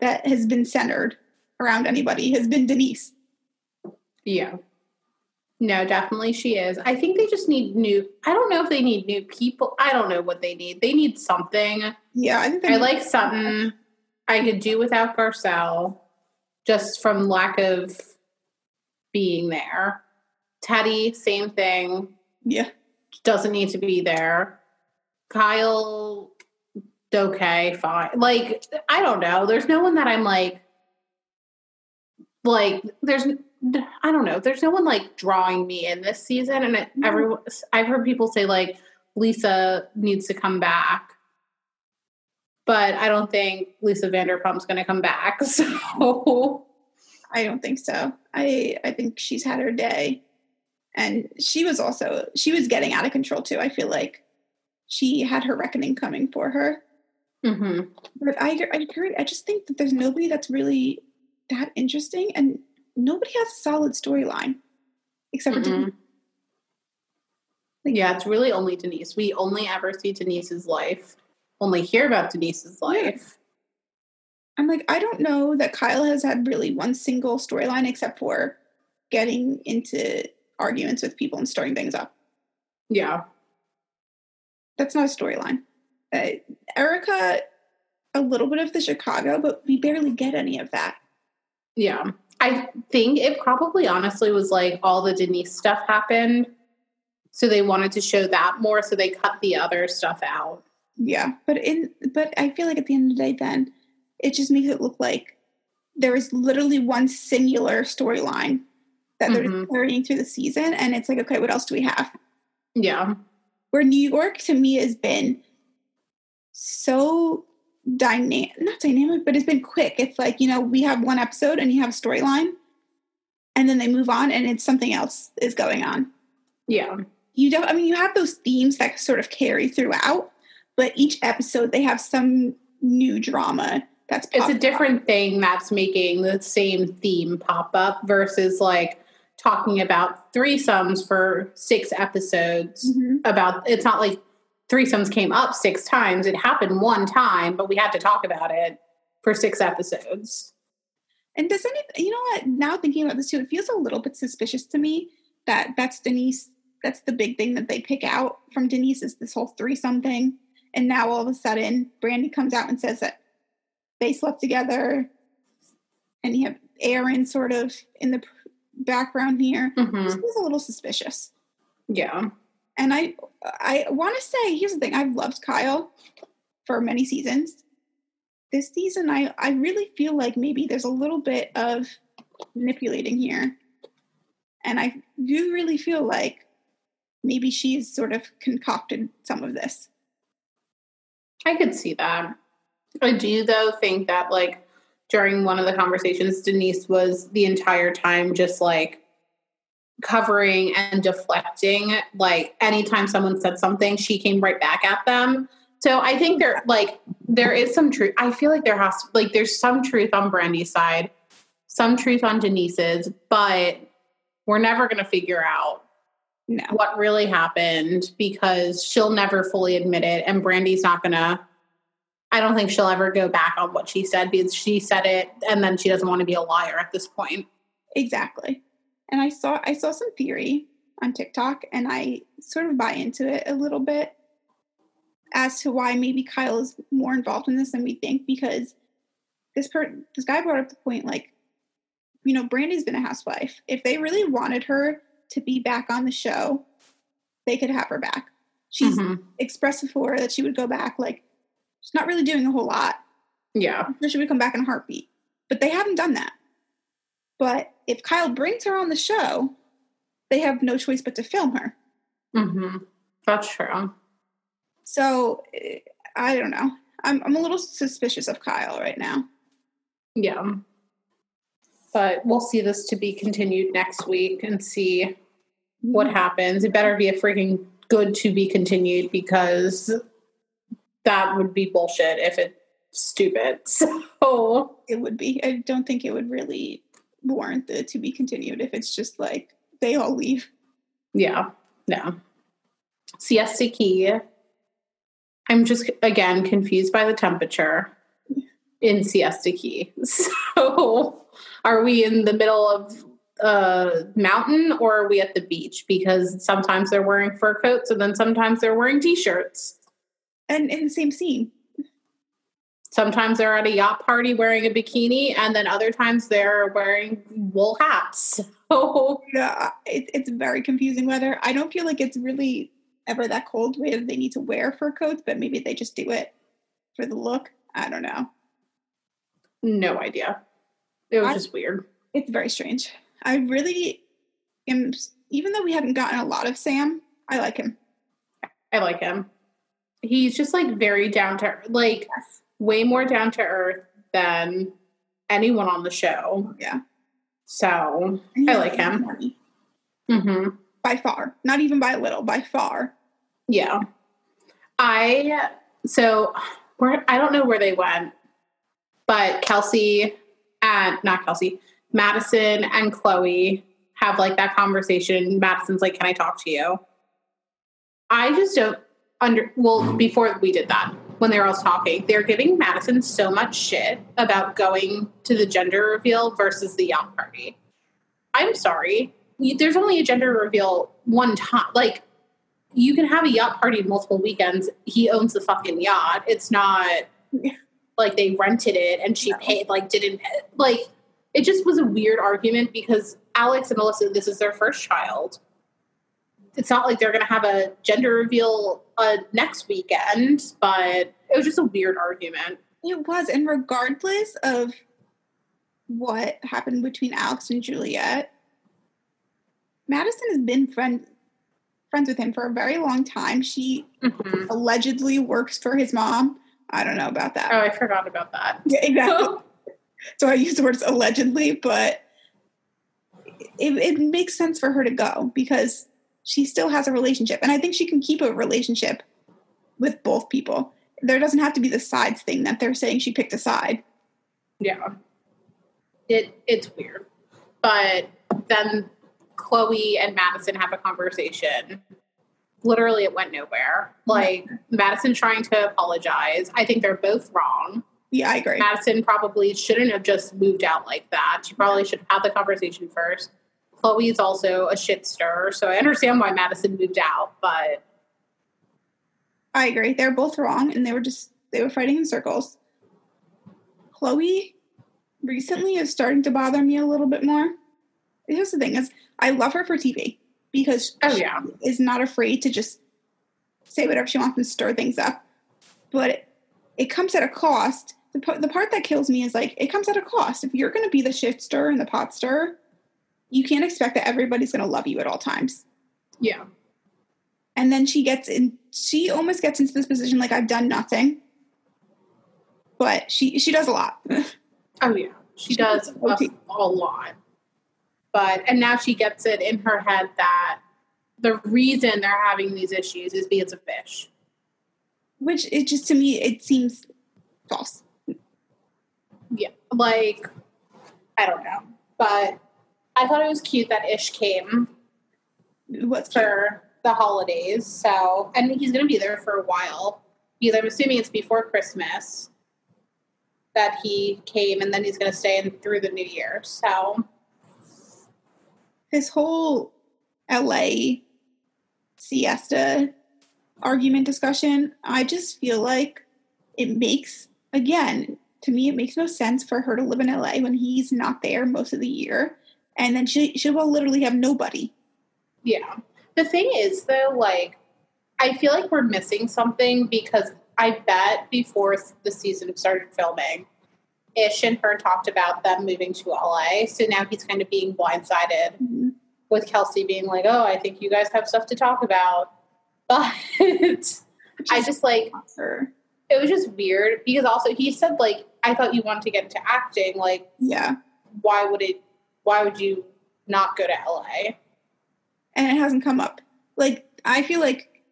that has been centered around anybody has been Denise. yeah. No, definitely she is. I think they just need new. I don't know if they need new people. I don't know what they need. They need something. Yeah, I think I like something I could do without Garcelle just from lack of being there. Teddi, same thing. Yeah, Doesn't need to be there. Kyle, okay, fine. Like, I don't know. There's no one that I'm like, like, there's, I don't know. There's no one like drawing me in this season. And it, No. everyone, I've heard people say like, Lisa needs to come back but I don't think Lisa Vanderpump's going to come back. <laughs> So I don't think so. I I think she's had her day, and she was also she was getting out of control too. I feel like she had her reckoning coming for her. hmm But I I agree. I just think that there's nobody that's really that interesting, and nobody has a solid storyline except for Denise. Like, yeah, it's really only Denise. We only ever see Denise's life, only hear about Denise's life. I'm like I don't know that Kyle has had really one single storyline except for getting into arguments with people and stirring things up. Yeah. That's not a storyline. Uh, Erika, a little bit of the Chicago, but we barely get any of that. Yeah. I think it probably honestly was like all the Denise stuff happened. So they wanted to show that more. So they cut the other stuff out. Yeah, but in but I feel like at the end of the day, then it just makes it look like there is literally one singular storyline that they're Mhm. carrying through the season, and it's like, okay, what else do we have? Yeah. Where New York to me has been so dynamic, not dynamic, but it's been quick. It's like, you know, we have one episode and you have a storyline, and then they move on, and it's something else is going on. Yeah. You don't, I mean, you have those themes that sort of carry throughout, but each episode they have some new drama that's It's a popped up. different thing that's making the same theme pop up versus like talking about threesomes for six episodes Mhm. about it's not like threesomes came up six times. It happened one time, but we had to talk about it for six episodes. And does any, you know what? Now thinking about this too, it feels a little bit suspicious to me that that's Denise. That's the big thing that they pick out from Denise is this whole threesome thing. And now all of a sudden, Brandi comes out and says that they slept together, and you have Aaron sort of in the background here. Mhm. This feels a little suspicious. Yeah. And I, I want to say, here's the thing: I've loved Kyle for many seasons. This season, I, I really feel like maybe there's a little bit of manipulating here, and I do really feel like maybe she's sort of concocted some of this. I could see that. I do though think that like during one of the conversations, Denise was the entire time just like covering and deflecting. Like anytime someone said something, she came right back at them. So I think there like there is some truth. I feel like there has to like there's some truth on Brandi's side, some truth on Denise's, but we're never gonna figure out No, what really happened because she'll never fully admit it and brandi's not gonna i don't think she'll ever go back on what she said because she said it and then she doesn't want to be a liar at this point exactly. And I saw I saw some theory on TikTok, and I sort of buy into it a little bit as to why maybe Kyle is more involved in this than we think because this per this guy brought up the point like you know Brandi's been a housewife. If they really wanted her to be back on the show, they could have her back. She's Mhm. expressed before that she would go back. Like she's not really doing a whole lot. yeah she would come back in a heartbeat. But they haven't done that. But if Kyle brings her on the show, they have no choice but to film her. hmm that's true So eh, I don't know. I'm I'm a little suspicious of Kyle right now. yeah but we'll see this to be continued next week and see what happens it better be a freaking good to be continued because that would be bullshit if it's stupid <laughs> so it would be. I don't think it would really warrant the to be continued if it's just like they all leave. Yeah, no. Siesta Key. I'm just again confused by the temperature in Siesta Key. <laughs> So, are we in the middle of a mountain or are we at the beach? Because sometimes they're wearing fur coats and then sometimes they're wearing t-shirts. And in the same scene. Sometimes they're at a yacht party wearing a bikini, and then other times they're wearing wool hats. <laughs> So, Yeah, it, it's very confusing weather. I don't feel like it's really ever that cold where they need to wear fur coats, but maybe they just do it for the look. I don't know. no idea. It was I- just weird. It's very strange. I really am, even though we haven't gotten a lot of Sam, I like him. I like him. He's just like very down to like Yes. way more down to earth than anyone on the show. Yeah. So, And I like him. money, hmm By far. Not even by a little, by far. yeah. I so where I don't know where they went, but Kelsey and not Kelsey, Madison and Chloe have like that conversation. Madison's like, "Can I talk to you?" I just don't under well mm-hmm. before we did that when they were all talking they're giving madison so much shit about going to the gender reveal versus the yacht party. I'm sorry. There's only a gender reveal one time. Like you can have a yacht party multiple weekends. He owns the fucking yacht. It's not <laughs> like they rented it and she paid like didn't like it just was a weird argument because alex and alyssa this is their first child it's not like they're going to have a gender reveal uh, next weekend, but it was just a weird argument. It was. And regardless of what happened between Alex and Juliette. Madison has been friend friends with him for a very long time. She Mhm. allegedly works for his mom. I don't know about that. Oh, I forgot about that. <laughs> Yeah, exactly. so I use the words allegedly, but it, it makes sense for her to go because she still has a relationship. And I think she can keep a relationship with both people. There doesn't have to be the sides thing that they're saying she picked a side. Yeah. It it's weird. But then Chloe and Madison have a conversation. Literally it went nowhere. Like Madison trying to apologize. I think they're both wrong. Yeah, I agree. Madison probably shouldn't have just moved out like that. She probably should have had the conversation first. Chloe is also a shit stir, so I understand why Madison moved out, but I agree. They're both wrong and they were just they were fighting in circles. Chloe recently is starting to bother me a little bit more. Here's the thing is I love her for TV because oh she yeah. is not afraid to just say whatever she wants and stir things up. But it, it comes at a cost. The, the part that kills me is like it comes at a cost. If you're going to be the shit stirrer and the pot stirrer, you can't expect that everybody's going to love you at all times. Yeah. And then she gets in. She almost gets into this position like I've done nothing, but she she does a lot. <laughs> Oh yeah, she She does does a, a lot. But and now she gets it in her head that the reason they're having these issues is because of Ish. Which it just to me it seems false. Yeah, like I don't know, but I thought it was cute that Ish came What's for the holidays. So and he's going to be there for a while because I'm assuming it's before Christmas that he came, and then he's going to stay in through the New Year. So this whole LA siesta argument discussion, I just feel like it makes, again, to me, it makes no sense for her to live in LA when he's not there most of the year. And then she, she will literally have nobody. Yeah. The thing is, though, like, I feel like we're missing something because I bet before the season started filming, Ish and her talked about them moving to LA. So now he's kind of being blindsided mm-hmm. with Kelsey being like, oh, I think you guys have stuff to talk about. <laughs> But I just like, Her. it was just weird because also he said, like, I thought you wanted to get into acting. Like, Yeah. why would it, why would you not go to LA? And it hasn't come up. Like, I feel like,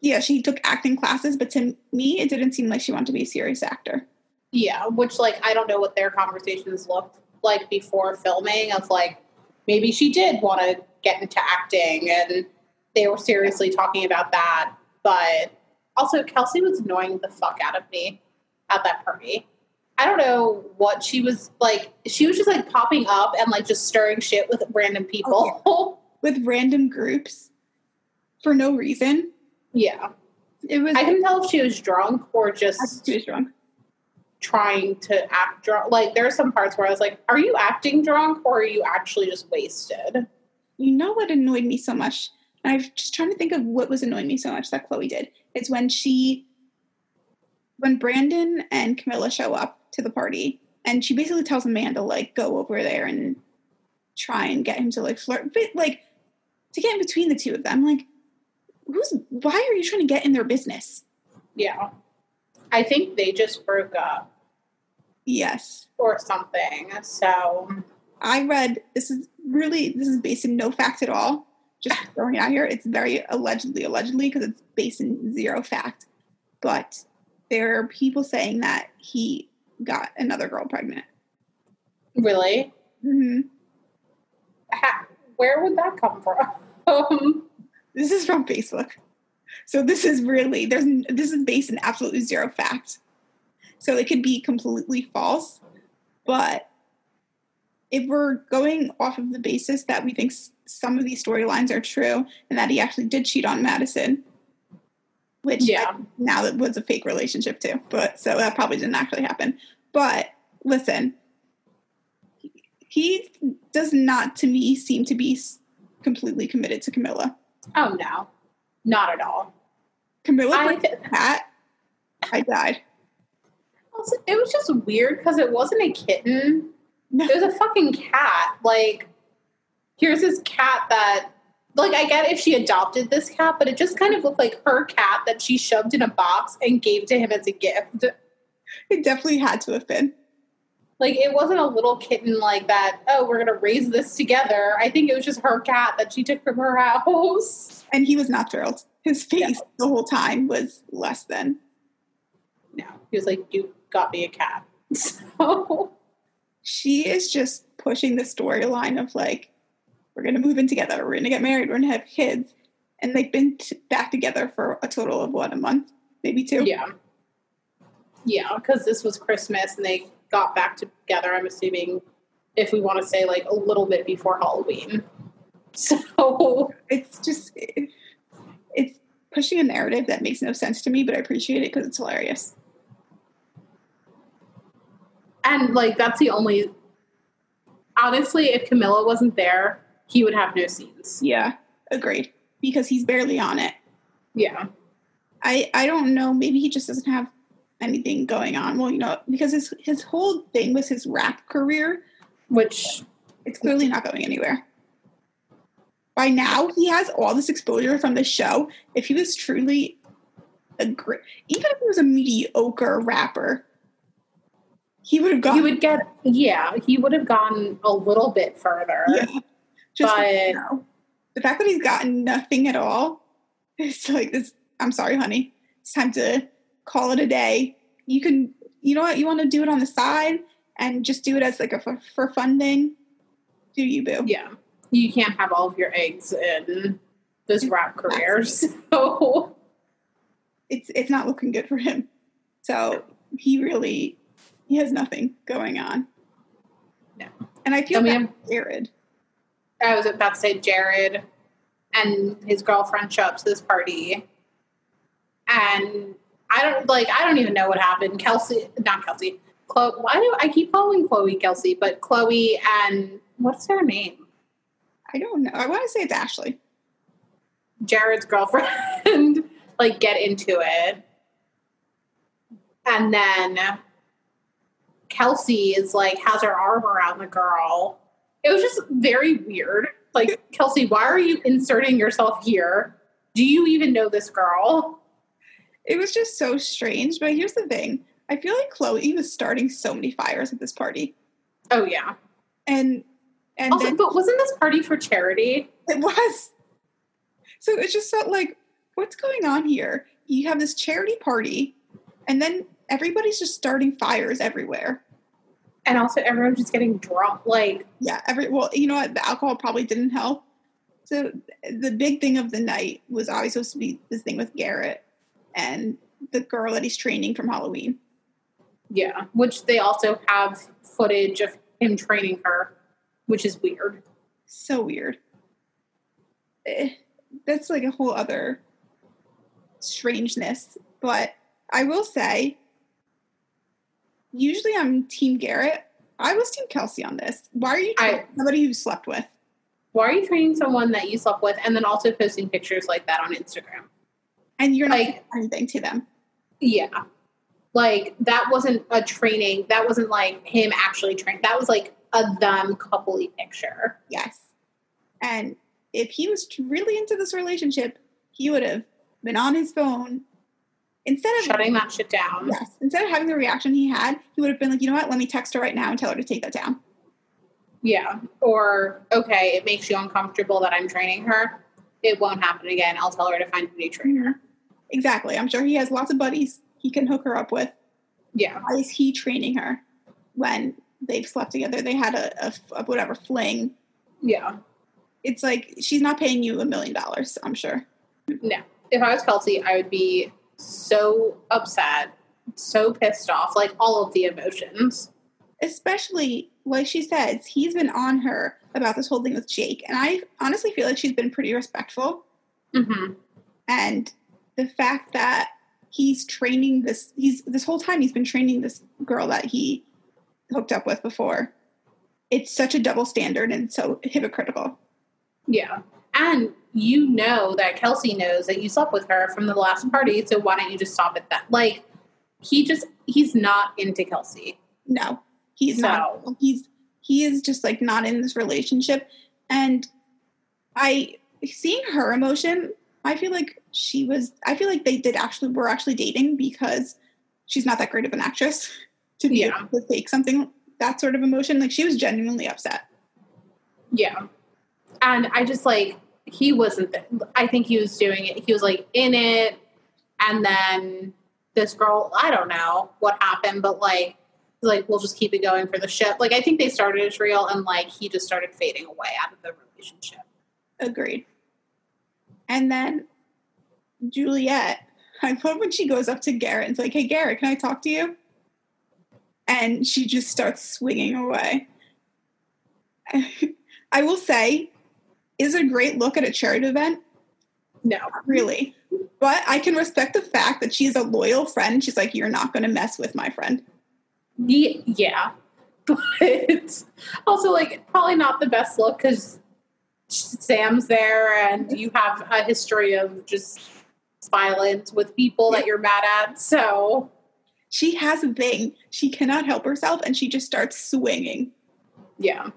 yeah, she took acting classes, but to me, it didn't seem like she wanted to be a serious actor. Yeah, which like I don't know what their conversations looked like before filming of like maybe she did want to get into acting and they were seriously talking about that. But also Kelsey was annoying the fuck out of me at that party. I don't know what she was like she was just like popping up and like just stirring shit with random oh, people. With random groups for no reason. yeah. It was I couldn't tell if she was drunk or I just was too strong. trying to act drunk. Like there are some parts where I was like, "Are you acting drunk or are you actually just wasted?" You know what annoyed me so much? I'm just trying to think of what was annoying me so much that Chloe did. It's when she, when Brandon and Camila show up to the party, and she basically tells Amanda like go over there and try and get him to like flirt, but like to get in between the two of them. Like, who's? Why are you trying to get in their business? Yeah, I think they just broke up Yes, or something. So I read this is really this is based in no fact at all. Just throwing it out here. It's very allegedly, allegedly, because it's based in zero fact. But there are people saying that he got another girl pregnant. really, hmm ha- where would that come from? Um, <laughs> This is from Facebook, so this is really there's this is based in absolutely zero fact. So it could be completely false, but if we're going off of the basis that we think some of these storylines are true and that he actually did cheat on Madison, which Yeah. now that was a fake relationship too, but so that probably didn't actually happen. But listen, he- does not to me seem to be completely committed to Camila. oh no, not at all. Camila I cat. <laughs> I died. Also, it was just weird because it wasn't a kitten. No. It was a fucking cat. Like, here's this cat that, like, I get if she adopted this cat, but it just kind of looked like her cat that she shoved in a box and gave to him as a gift. <laughs> It definitely had to have been. Like, it wasn't a little kitten like that, oh, we're going to raise this together. I think it was just her cat that she took from her house. <laughs> And he was not thrilled. His face the whole time was less than. No, he was like, you got me a cat. <laughs> So, She is just pushing the storyline of like, we're going to move in together, we're going to get married, we're going to have kids. And they've been t- back together for a total of what, a month? Maybe two? yeah. Yeah, because this was Christmas and they got back together, I'm assuming, if we want to say like a little bit before Halloween. <laughs> So, It's just, it, it's pushing a narrative that makes no sense to me, but I appreciate it because it's hilarious. and like, that's the only. Honestly, if Camila wasn't there, he would have no scenes. Yeah, agreed. Because he's barely on it. Yeah. I I don't know. Maybe he just doesn't have anything going on. Well, you know, because his his whole thing was his rap career. Which, It's clearly not going anywhere. By now, he has all this exposure from the show. If he was truly a great, even if he was a mediocre rapper, he would have gone. he would get, yeah, he would have gone a little bit further. yeah. Just but- you know, the fact that he's gotten nothing at all, it's like this. I'm sorry, honey. It's time to call it a day. You can, you know what? You want to do it on the side and just do it as like a for, for fun thing. Do you, boo? Yeah. You can't have all of your eggs in this rap career. <laughs> So, It's it's not looking good for him. So he really he has nothing going on. No. And I feel And we bad have- for Jared. I was about to say Jared and his girlfriend show up to this party. And I don't like I don't even know what happened. Kelsey not Kelsey. Chloe why do I keep calling Chloe Kelsey, but Chloe and what's her name? I don't know. I want to say it's Ashley. Jared's girlfriend <laughs> like get into it. And then Kelsey is like has her arm around the girl. It was just very weird. Like, Kelsey, why are you inserting yourself here? Do you even know this girl? It was just so strange. But here's the thing: I feel like Chloe was starting so many fires at this party, Oh yeah. and and Also, then but wasn't this party for charity? it was. So it just felt like, what's going on here? You have this charity party, and then everybody's just starting fires everywhere. And also everyone's just getting drunk. Like, Yeah, every well, you know what? The alcohol probably didn't help. So the big thing of the night was always supposed to be this thing with Garrett and the girl that he's training from Halloween. yeah. Which they also have footage of him training her, which is weird. So weird. Eh, that's like a whole other strangeness. But I will say, usually I'm Team Garrett. I was Team Kelsey on this. Why are you I- training somebody who slept with? Why are you training someone that you slept with and then also posting pictures like that on Instagram? And you're not Like- saying anything to them. Yeah. Like that wasn't a training. That wasn't like him actually training. That was like a them coupley picture. Yes. And if he was really into this relationship, he would have been on his phone. Instead of Shutting that shit down. yes, instead of having the reaction he had, he would have been like, you know what, let me text her right now and tell her to take that down. Yeah. Or, okay, it makes you uncomfortable that I'm training her. It won't happen again. I'll tell her to find a new trainer. Exactly. I'm sure he has lots of buddies he can hook her up with. Yeah. Why is he training her when they've slept together? They had a, a, a whatever fling. Yeah. It's like she's not paying you a million dollars, I'm sure. No. If I was Kelsey, I would be so upset, so pissed off, like all of the emotions. especially like she says, he's been on her about this whole thing with Jake, and I honestly feel like she's been pretty respectful. Mm-hmm. And the fact that he's training this, he's this whole time he's been training this girl that he hooked up with before. It's such a double standard and so hypocritical. Yeah. And you know that Kelsey knows that you slept with her from the last party, so why don't you just stop at that? Like, he just, he's not into Kelsey. No, he's not. He's he is just like not in this relationship. And I seeing her emotion, I feel like she was I feel like they did actually were actually dating because she's not that great of an actress <laughs> to be Yeah. able to fake something that sort of emotion. Like she was genuinely upset. Yeah. And I just like, he wasn't, I think he was doing it. He was like in it. And then this girl, I don't know what happened, but like, like, we'll just keep it going for the ship. Like, I think they started as real and like he just started fading away out of the relationship. Agreed. And then Juliette, <laughs> I love when she goes up to Garrett and's like, "Hey, Garrett, can I talk to you?" And she just starts swinging away. <laughs> I will say, is a great look at a charity event, No. really. But I can respect the fact that she's a loyal friend. She's like, "You're not going to mess with my friend." Yeah. <laughs> But also, like, probably not the best look because Sam's there and you have a history of just violence with people that you're mad at. So, She has a thing. She cannot help herself, and she just starts swinging. yeah.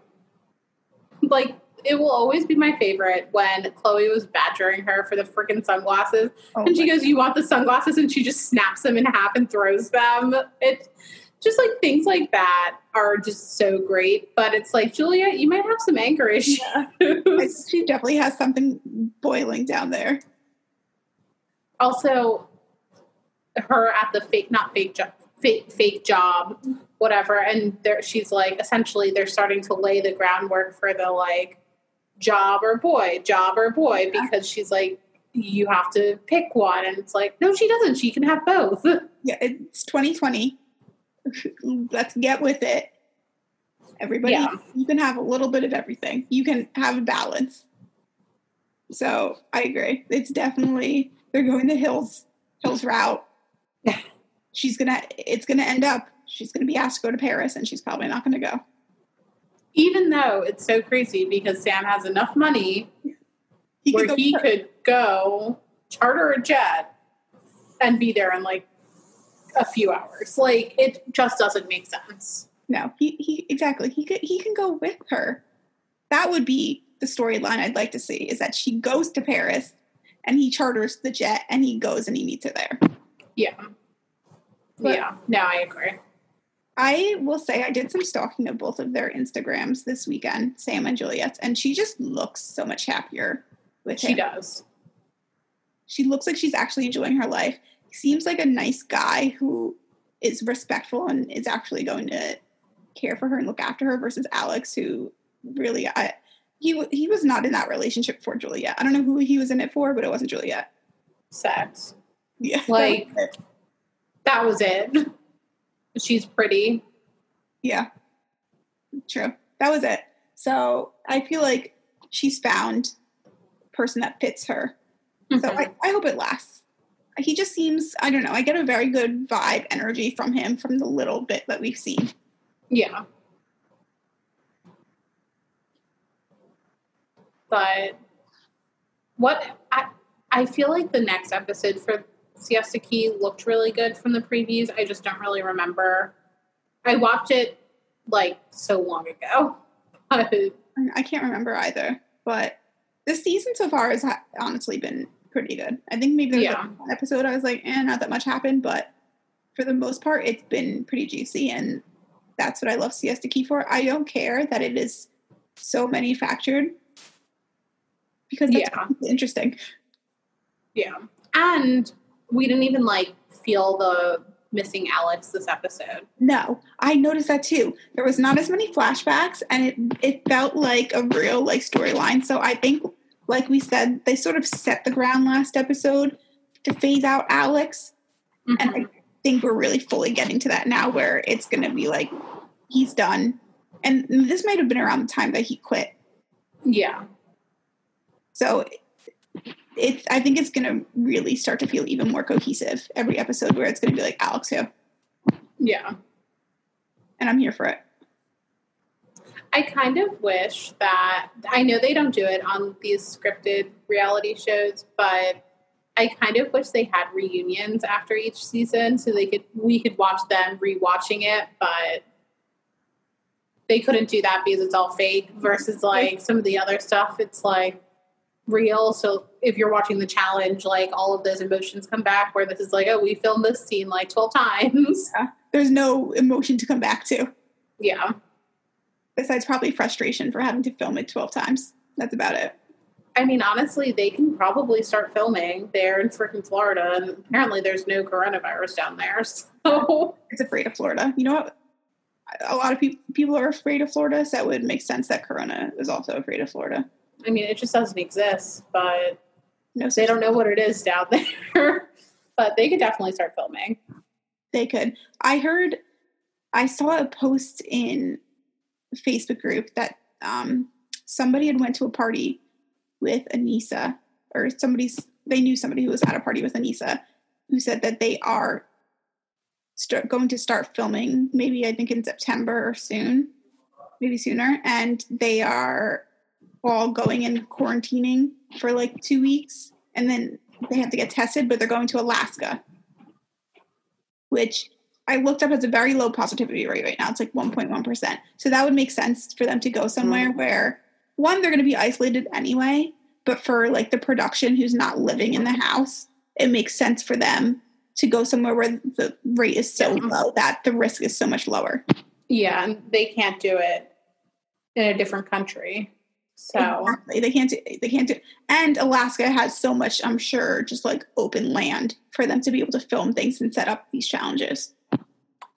Like, it will always be my favorite when Chloe was badgering her for the freaking sunglasses. Oh and she goes, You want the sunglasses? And she just snaps them in half and throws them. It just like things like that are just so great. But it's like, Julia, you might have some anger issues. I- she definitely has something boiling down there. also her at the fake not fake job fake fake job whatever and there she's like essentially they're starting to lay the groundwork for the like job or boy job or boy because she's like you have to pick one and it's like no she doesn't she can have both <laughs> Yeah, it's 2020. <laughs> Let's get with it. Everybody, Yeah. you can have a little bit of everything. You can have a balance. So I agree. It's definitely they're going the hills hills route. Yeah. <laughs> She's gonna. It's gonna end up. She's gonna be asked to go to Paris, and she's probably not gonna go. Even though it's so crazy because sam has enough money He where could go he could go charter a jet and be there in like a few hours like it just doesn't make sense No, he he exactly. He could he can go with her. That would be the storyline I'd like to see is that she goes to Paris and he charters the jet and he goes and he meets her there. Yeah. But- yeah. No, I agree. I will say I did some stalking of both of their Instagrams this weekend, Sam and Juliette's, and she just looks so much happier with She him. does. She looks like she's actually enjoying her life. He seems like a nice guy who is respectful and is actually going to care for her and look after her versus Alex, who really I he he was not in that relationship for Juliette. I don't know who he was in it for, but it wasn't Juliette. Sex. Yeah, Like- <laughs> That was it. <laughs> She's pretty. yeah, true. That was it. So I feel like she's found a person that fits her. So Mhm. I, I hope it lasts. He just seems, I don't know, I get a very good vibe energy from him from the little bit that we've seen. yeah. But what I I feel like the next episode for Siesta Key looked really good from the previews. I just don't really remember. I watched it like so long ago. <laughs> But I can't remember either, but this season so far has honestly been pretty good. I think maybe there's Yeah. one episode I was like, eh, not that much happened, but for the most part, it's been pretty juicy, and that's what I love Siesta Key for. I don't care that it is so manufactured because that's Yeah. interesting. Yeah. And we didn't even like feel the missing Alex this episode. No, I noticed that too. There was not as many flashbacks, and it it felt like a real like storyline. So I think, like we said, they sort of set the ground last episode to phase out Alex, and Mhm. I think we're really fully getting to that now, where it's going to be like he's done. And this might have been around the time that he quit. Yeah. So it's I think it's going to really start to feel even more cohesive every episode, where it's going to be like Alex who, Yeah. and I'm here for it. I kind of wish that I know they don't do it on these scripted reality shows, but I kind of wish they had reunions after each season so they could we could watch them rewatching it, but they couldn't do that because it's all fake versus like some of the other stuff it's like real so if you're watching the challenge like all of those emotions come back where this is like oh we filmed this scene like 12 times Yeah. There's no emotion to come back to yeah besides probably frustration for having to film it 12 times. That's about it. i mean honestly they can probably start filming there in freaking florida and apparently there's no coronavirus down there <laughs> so It's afraid of Florida. You know what? A lot of people people are afraid of Florida, so it would make sense that Corona is also afraid of Florida. I mean it just doesn't exist but No, they don't know what it is down <laughs> there but they could definitely start filming They could. I heard, I saw a post in Facebook group that um, somebody had went to a party with Anissa, or somebody's. They knew somebody who was at a party with Anissa, who said that they are start going to start filming. Maybe I think in September or soon, maybe sooner, and they are all going and quarantining for like two weeks, and then they have to get tested, but they're going to Alaska which I looked up as a very low positivity rate right now. It's like 1.1%. So that would make sense for them to go somewhere mm. where, one, they're going to be isolated anyway, but for like the production who's not living in the house, it makes sense for them to go somewhere where the rate is so low that the risk is so much lower. Yeah, and they can't do it in a different country. <laughs> So Exactly. They can't do, they can't do, and Alaska has so much, I'm sure, just like open land for them to be able to film things and set up these challenges.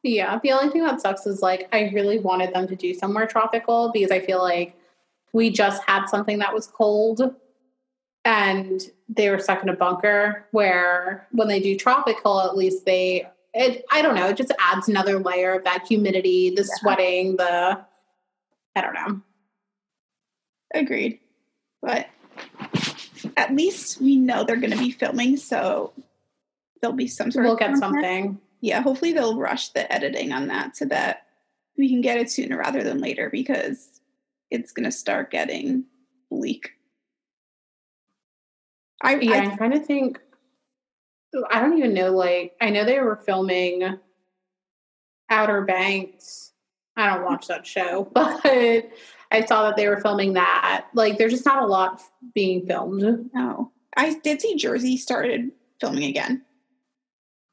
yeah, the only thing that sucks is like I really wanted them to do somewhere tropical because I feel like we just had something that was cold and they were stuck in a bunker where when they do tropical at least they it I don't know, it just adds another layer of that humidity, the Yeah. sweating, the I don't know. Agreed. But at least we know they're going to be filming, so there'll be some sort We'll of get content. something. Yeah, hopefully they'll rush the editing on that so that we can get it sooner rather than later because it's going to start getting bleak. I, Yeah, I I'm trying to think. I don't even know. Like, I know they were filming Outer Banks. I don't watch that show, <laughs> but I saw that they were filming that. Like, there's just not a lot being filmed. no. I did see Jersey started filming again.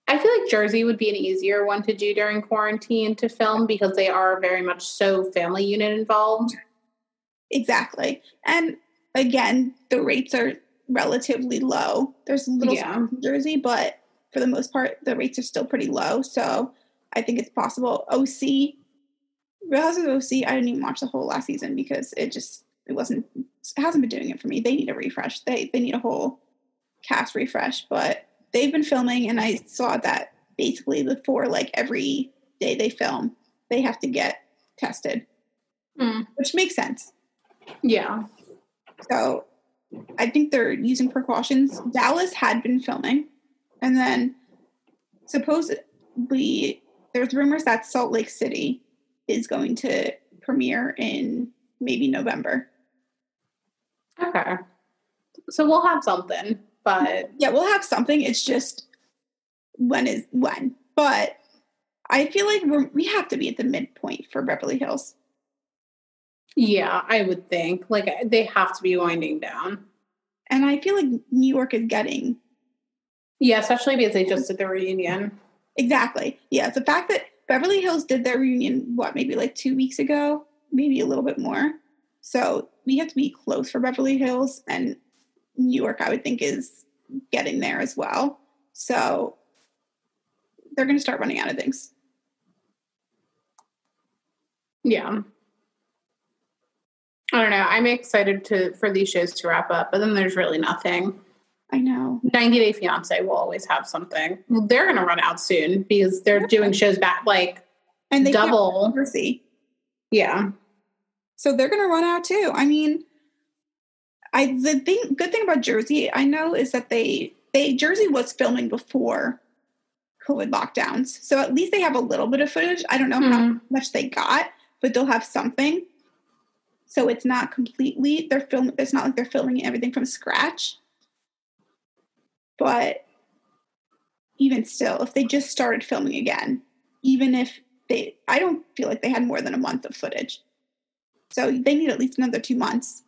I feel like Jersey would be an easier one to do during quarantine to film because they are very much so family unit involved. Exactly. And again, the rates are relatively low. There's a little Yeah. in Jersey, but for the most part, the rates are still pretty low. So I think it's possible. OC, Real Houses of OC, I didn't even watch the whole last season because it just it wasn't it hasn't been doing it for me. They need a refresh. They they need a whole cast refresh. But they've been filming, and I saw that basically before like every day they film, they have to get tested, Mm. which makes sense. Yeah. So I think they're using precautions. Dallas had been filming, and then supposedly there's rumors that Salt Lake City is going to premiere in maybe November. Okay. So we'll have something, but Yeah, we'll have something. It's just when is when. But I feel like we're, we have to be at the midpoint for Beverly Hills. yeah, I would think like they have to be winding down. And I feel like New York is getting Yeah, especially because they just did the reunion. Exactly. Yeah. The fact that Beverly Hills did their reunion, what, maybe like two weeks ago, maybe a little bit more. So we have to be close for Beverly Hills, and New York, I would think, is getting there as well. So they're going to start running out of things. Yeah. I don't know. I'm excited to for these shows to wrap up, but then there's really nothing. I know. 90 Day Fiance will always have something. Well, they're going to run out soon because they're doing shows back like And they double. Yeah. So they're going to run out too. I mean, I the thing good thing about Jersey I know is that they they Jersey was filming before COVID lockdowns, so at least they have a little bit of footage. I don't know how Mhm. much they got, but they'll have something. So it's not completely they're film. It's not like they're filming everything from scratch. But even still, if they just started filming again, even if they, I don't feel like they had more than a month of footage. So they need at least another two months.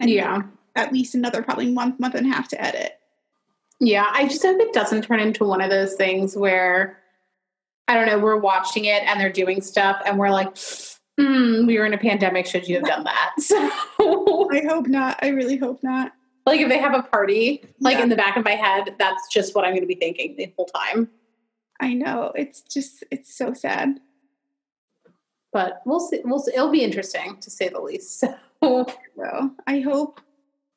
And Yeah. At least another probably month, month and a half to edit. Yeah, I just hope it doesn't turn into one of those things where I don't know, we're watching it and they're doing stuff and we're like, hmm, we were in a pandemic, should you have done that? <laughs> So I hope not. I really hope not. Like if they have a party, like Yeah. in the back of my head, that's just what I'm gonna be thinking the whole time. I know. It's just it's so sad. But we'll see we'll see. it'll be interesting to say the least. So So I hope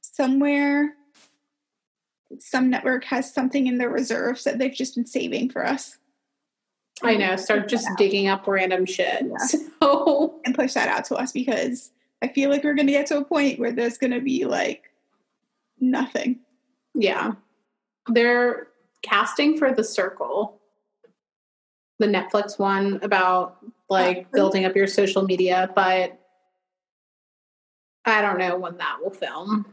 somewhere some network has something in their reserves that they've just been saving for us I know, start just digging up random shit. Yeah. So and push that out to us because I feel like we're going to get to a point where there's going to be like nothing. Yeah. They're casting for The Circle, the Netflix one about like building up your social media, but I don't know when that will film.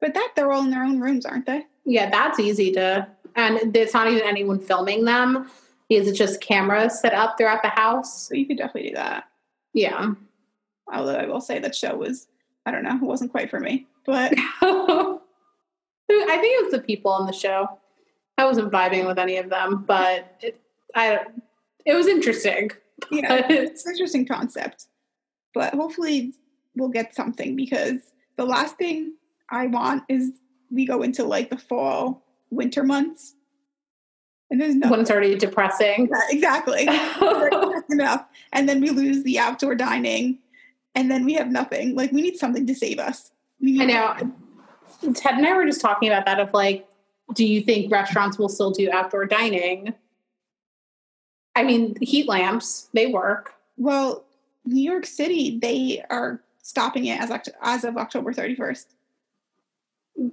But that they're all in their own rooms, aren't they? Yeah, that's easy to, and it's not even anyone filming them because it's just cameras set up throughout the house. So you could definitely do that. Yeah. Although I will say that show was, I don't know, it wasn't quite for me. But <laughs> I think it was the people on the show. I wasn't vibing with any of them, but it, I, it was interesting. yeah, <laughs> it's an interesting concept. But hopefully we'll get something because the last thing I want is we go into like the fall, winter months. And there's no when it's already depressing. Yeah, exactly. <laughs> Enough. And then we lose the outdoor dining, and then we have nothing. Like we need something to save us. Need know. Ted and I were just talking about that of like, do you think restaurants will still do outdoor dining? I mean, heat lamps, they work. Well, New York City, they are stopping it as as of October 31st.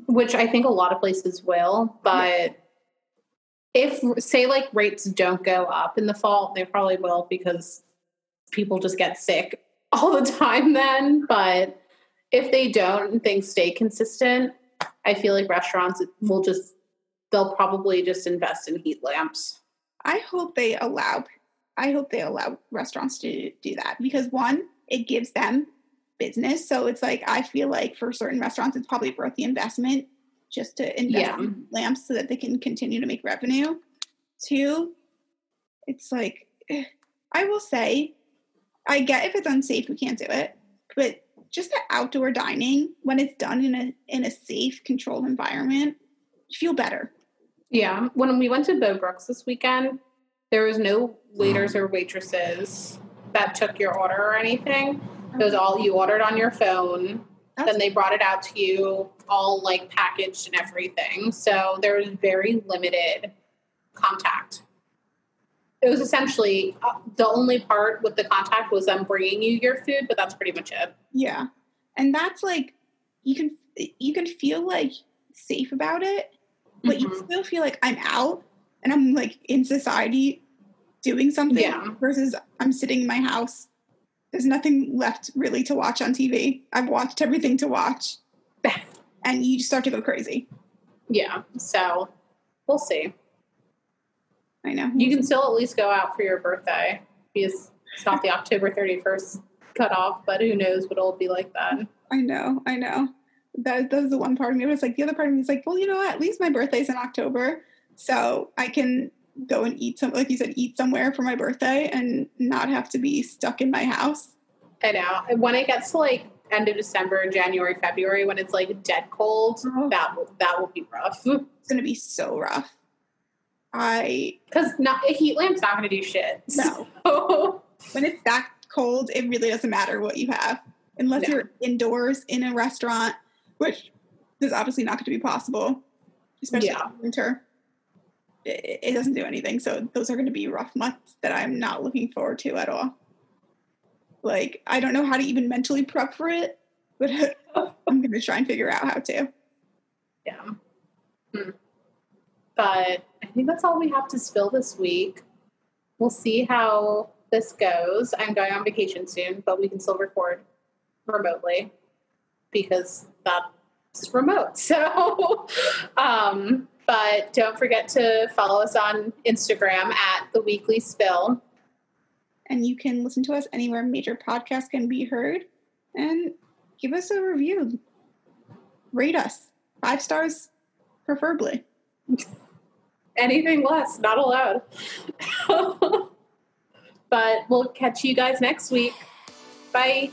which I think a lot of places will, but if say like rates don't go up in the fall, they probably will because people just get sick <laughs> all the time then, but if they don't and things stay consistent, I feel like restaurants will just they'll probably just invest in heat lamps. I hope they allow I hope they allow restaurants to do that because one, it gives them business. So it's like I feel like for certain restaurants it's probably worth the investment just to invest Yeah. in lamps so that they can continue to make revenue. Two, it's like eh, I will say I get if it's unsafe we can't do it, but just the outdoor dining when it's done in a in a safe, controlled environment, you feel better. Yeah. When we went to Bowbrooks this weekend, there was no waiters mm. or waitresses that took your order or anything. It was oh. all you ordered on your phone. That's- then they brought it out to you all like packaged and everything. So there was very limited contact. It was essentially uh, the only part with the contact was them bringing you your food, but that's pretty much it. Yeah. And that's like you can you can feel like safe about it, but you Mhm. still feel like I'm out and I'm like in society doing something Yeah. versus I'm sitting in my house. There's nothing left really to watch on TV. I've watched everything to watch. <laughs> and you just start to go crazy. Yeah. So we'll see. I know. You can still at least go out for your birthday because it's not the October 31st cutoff, but who knows what it'll be like then. I know, I know. That, that was the one part of me. It was like the other part of me was like, well, you know what? At least my birthday's in October, so I can go and eat some, like you said, eat somewhere for my birthday and not have to be stuck in my house. I know. When it gets to like end of December, January, February, when it's like dead cold, Oh. that will that will be rough. It's gonna be so rough. I Because not a heat lamp's not going to do shit. <laughs> No. So, when it's that cold, it really doesn't matter what you have, unless No. you're indoors in a restaurant, which is obviously not going to be possible, especially Yeah. in winter. It, it doesn't do anything. So those are going to be rough months that I'm not looking forward to at all. Like I don't know how to even mentally prep for it, but <laughs> I'm going to try and figure out how to. yeah. Hmm. But I think that's all we have to spill this week. We'll see how this goes. I'm going on vacation soon, but we can still record remotely because that's remote. <laughs> So, um, but don't forget to follow us on Instagram at the weekly spill. And you can listen to us anywhere major podcasts can be heard. and give us a review. Rate us five stars, preferably. <laughs> Anything less, not allowed. <laughs> but we'll catch you guys next week. Bye.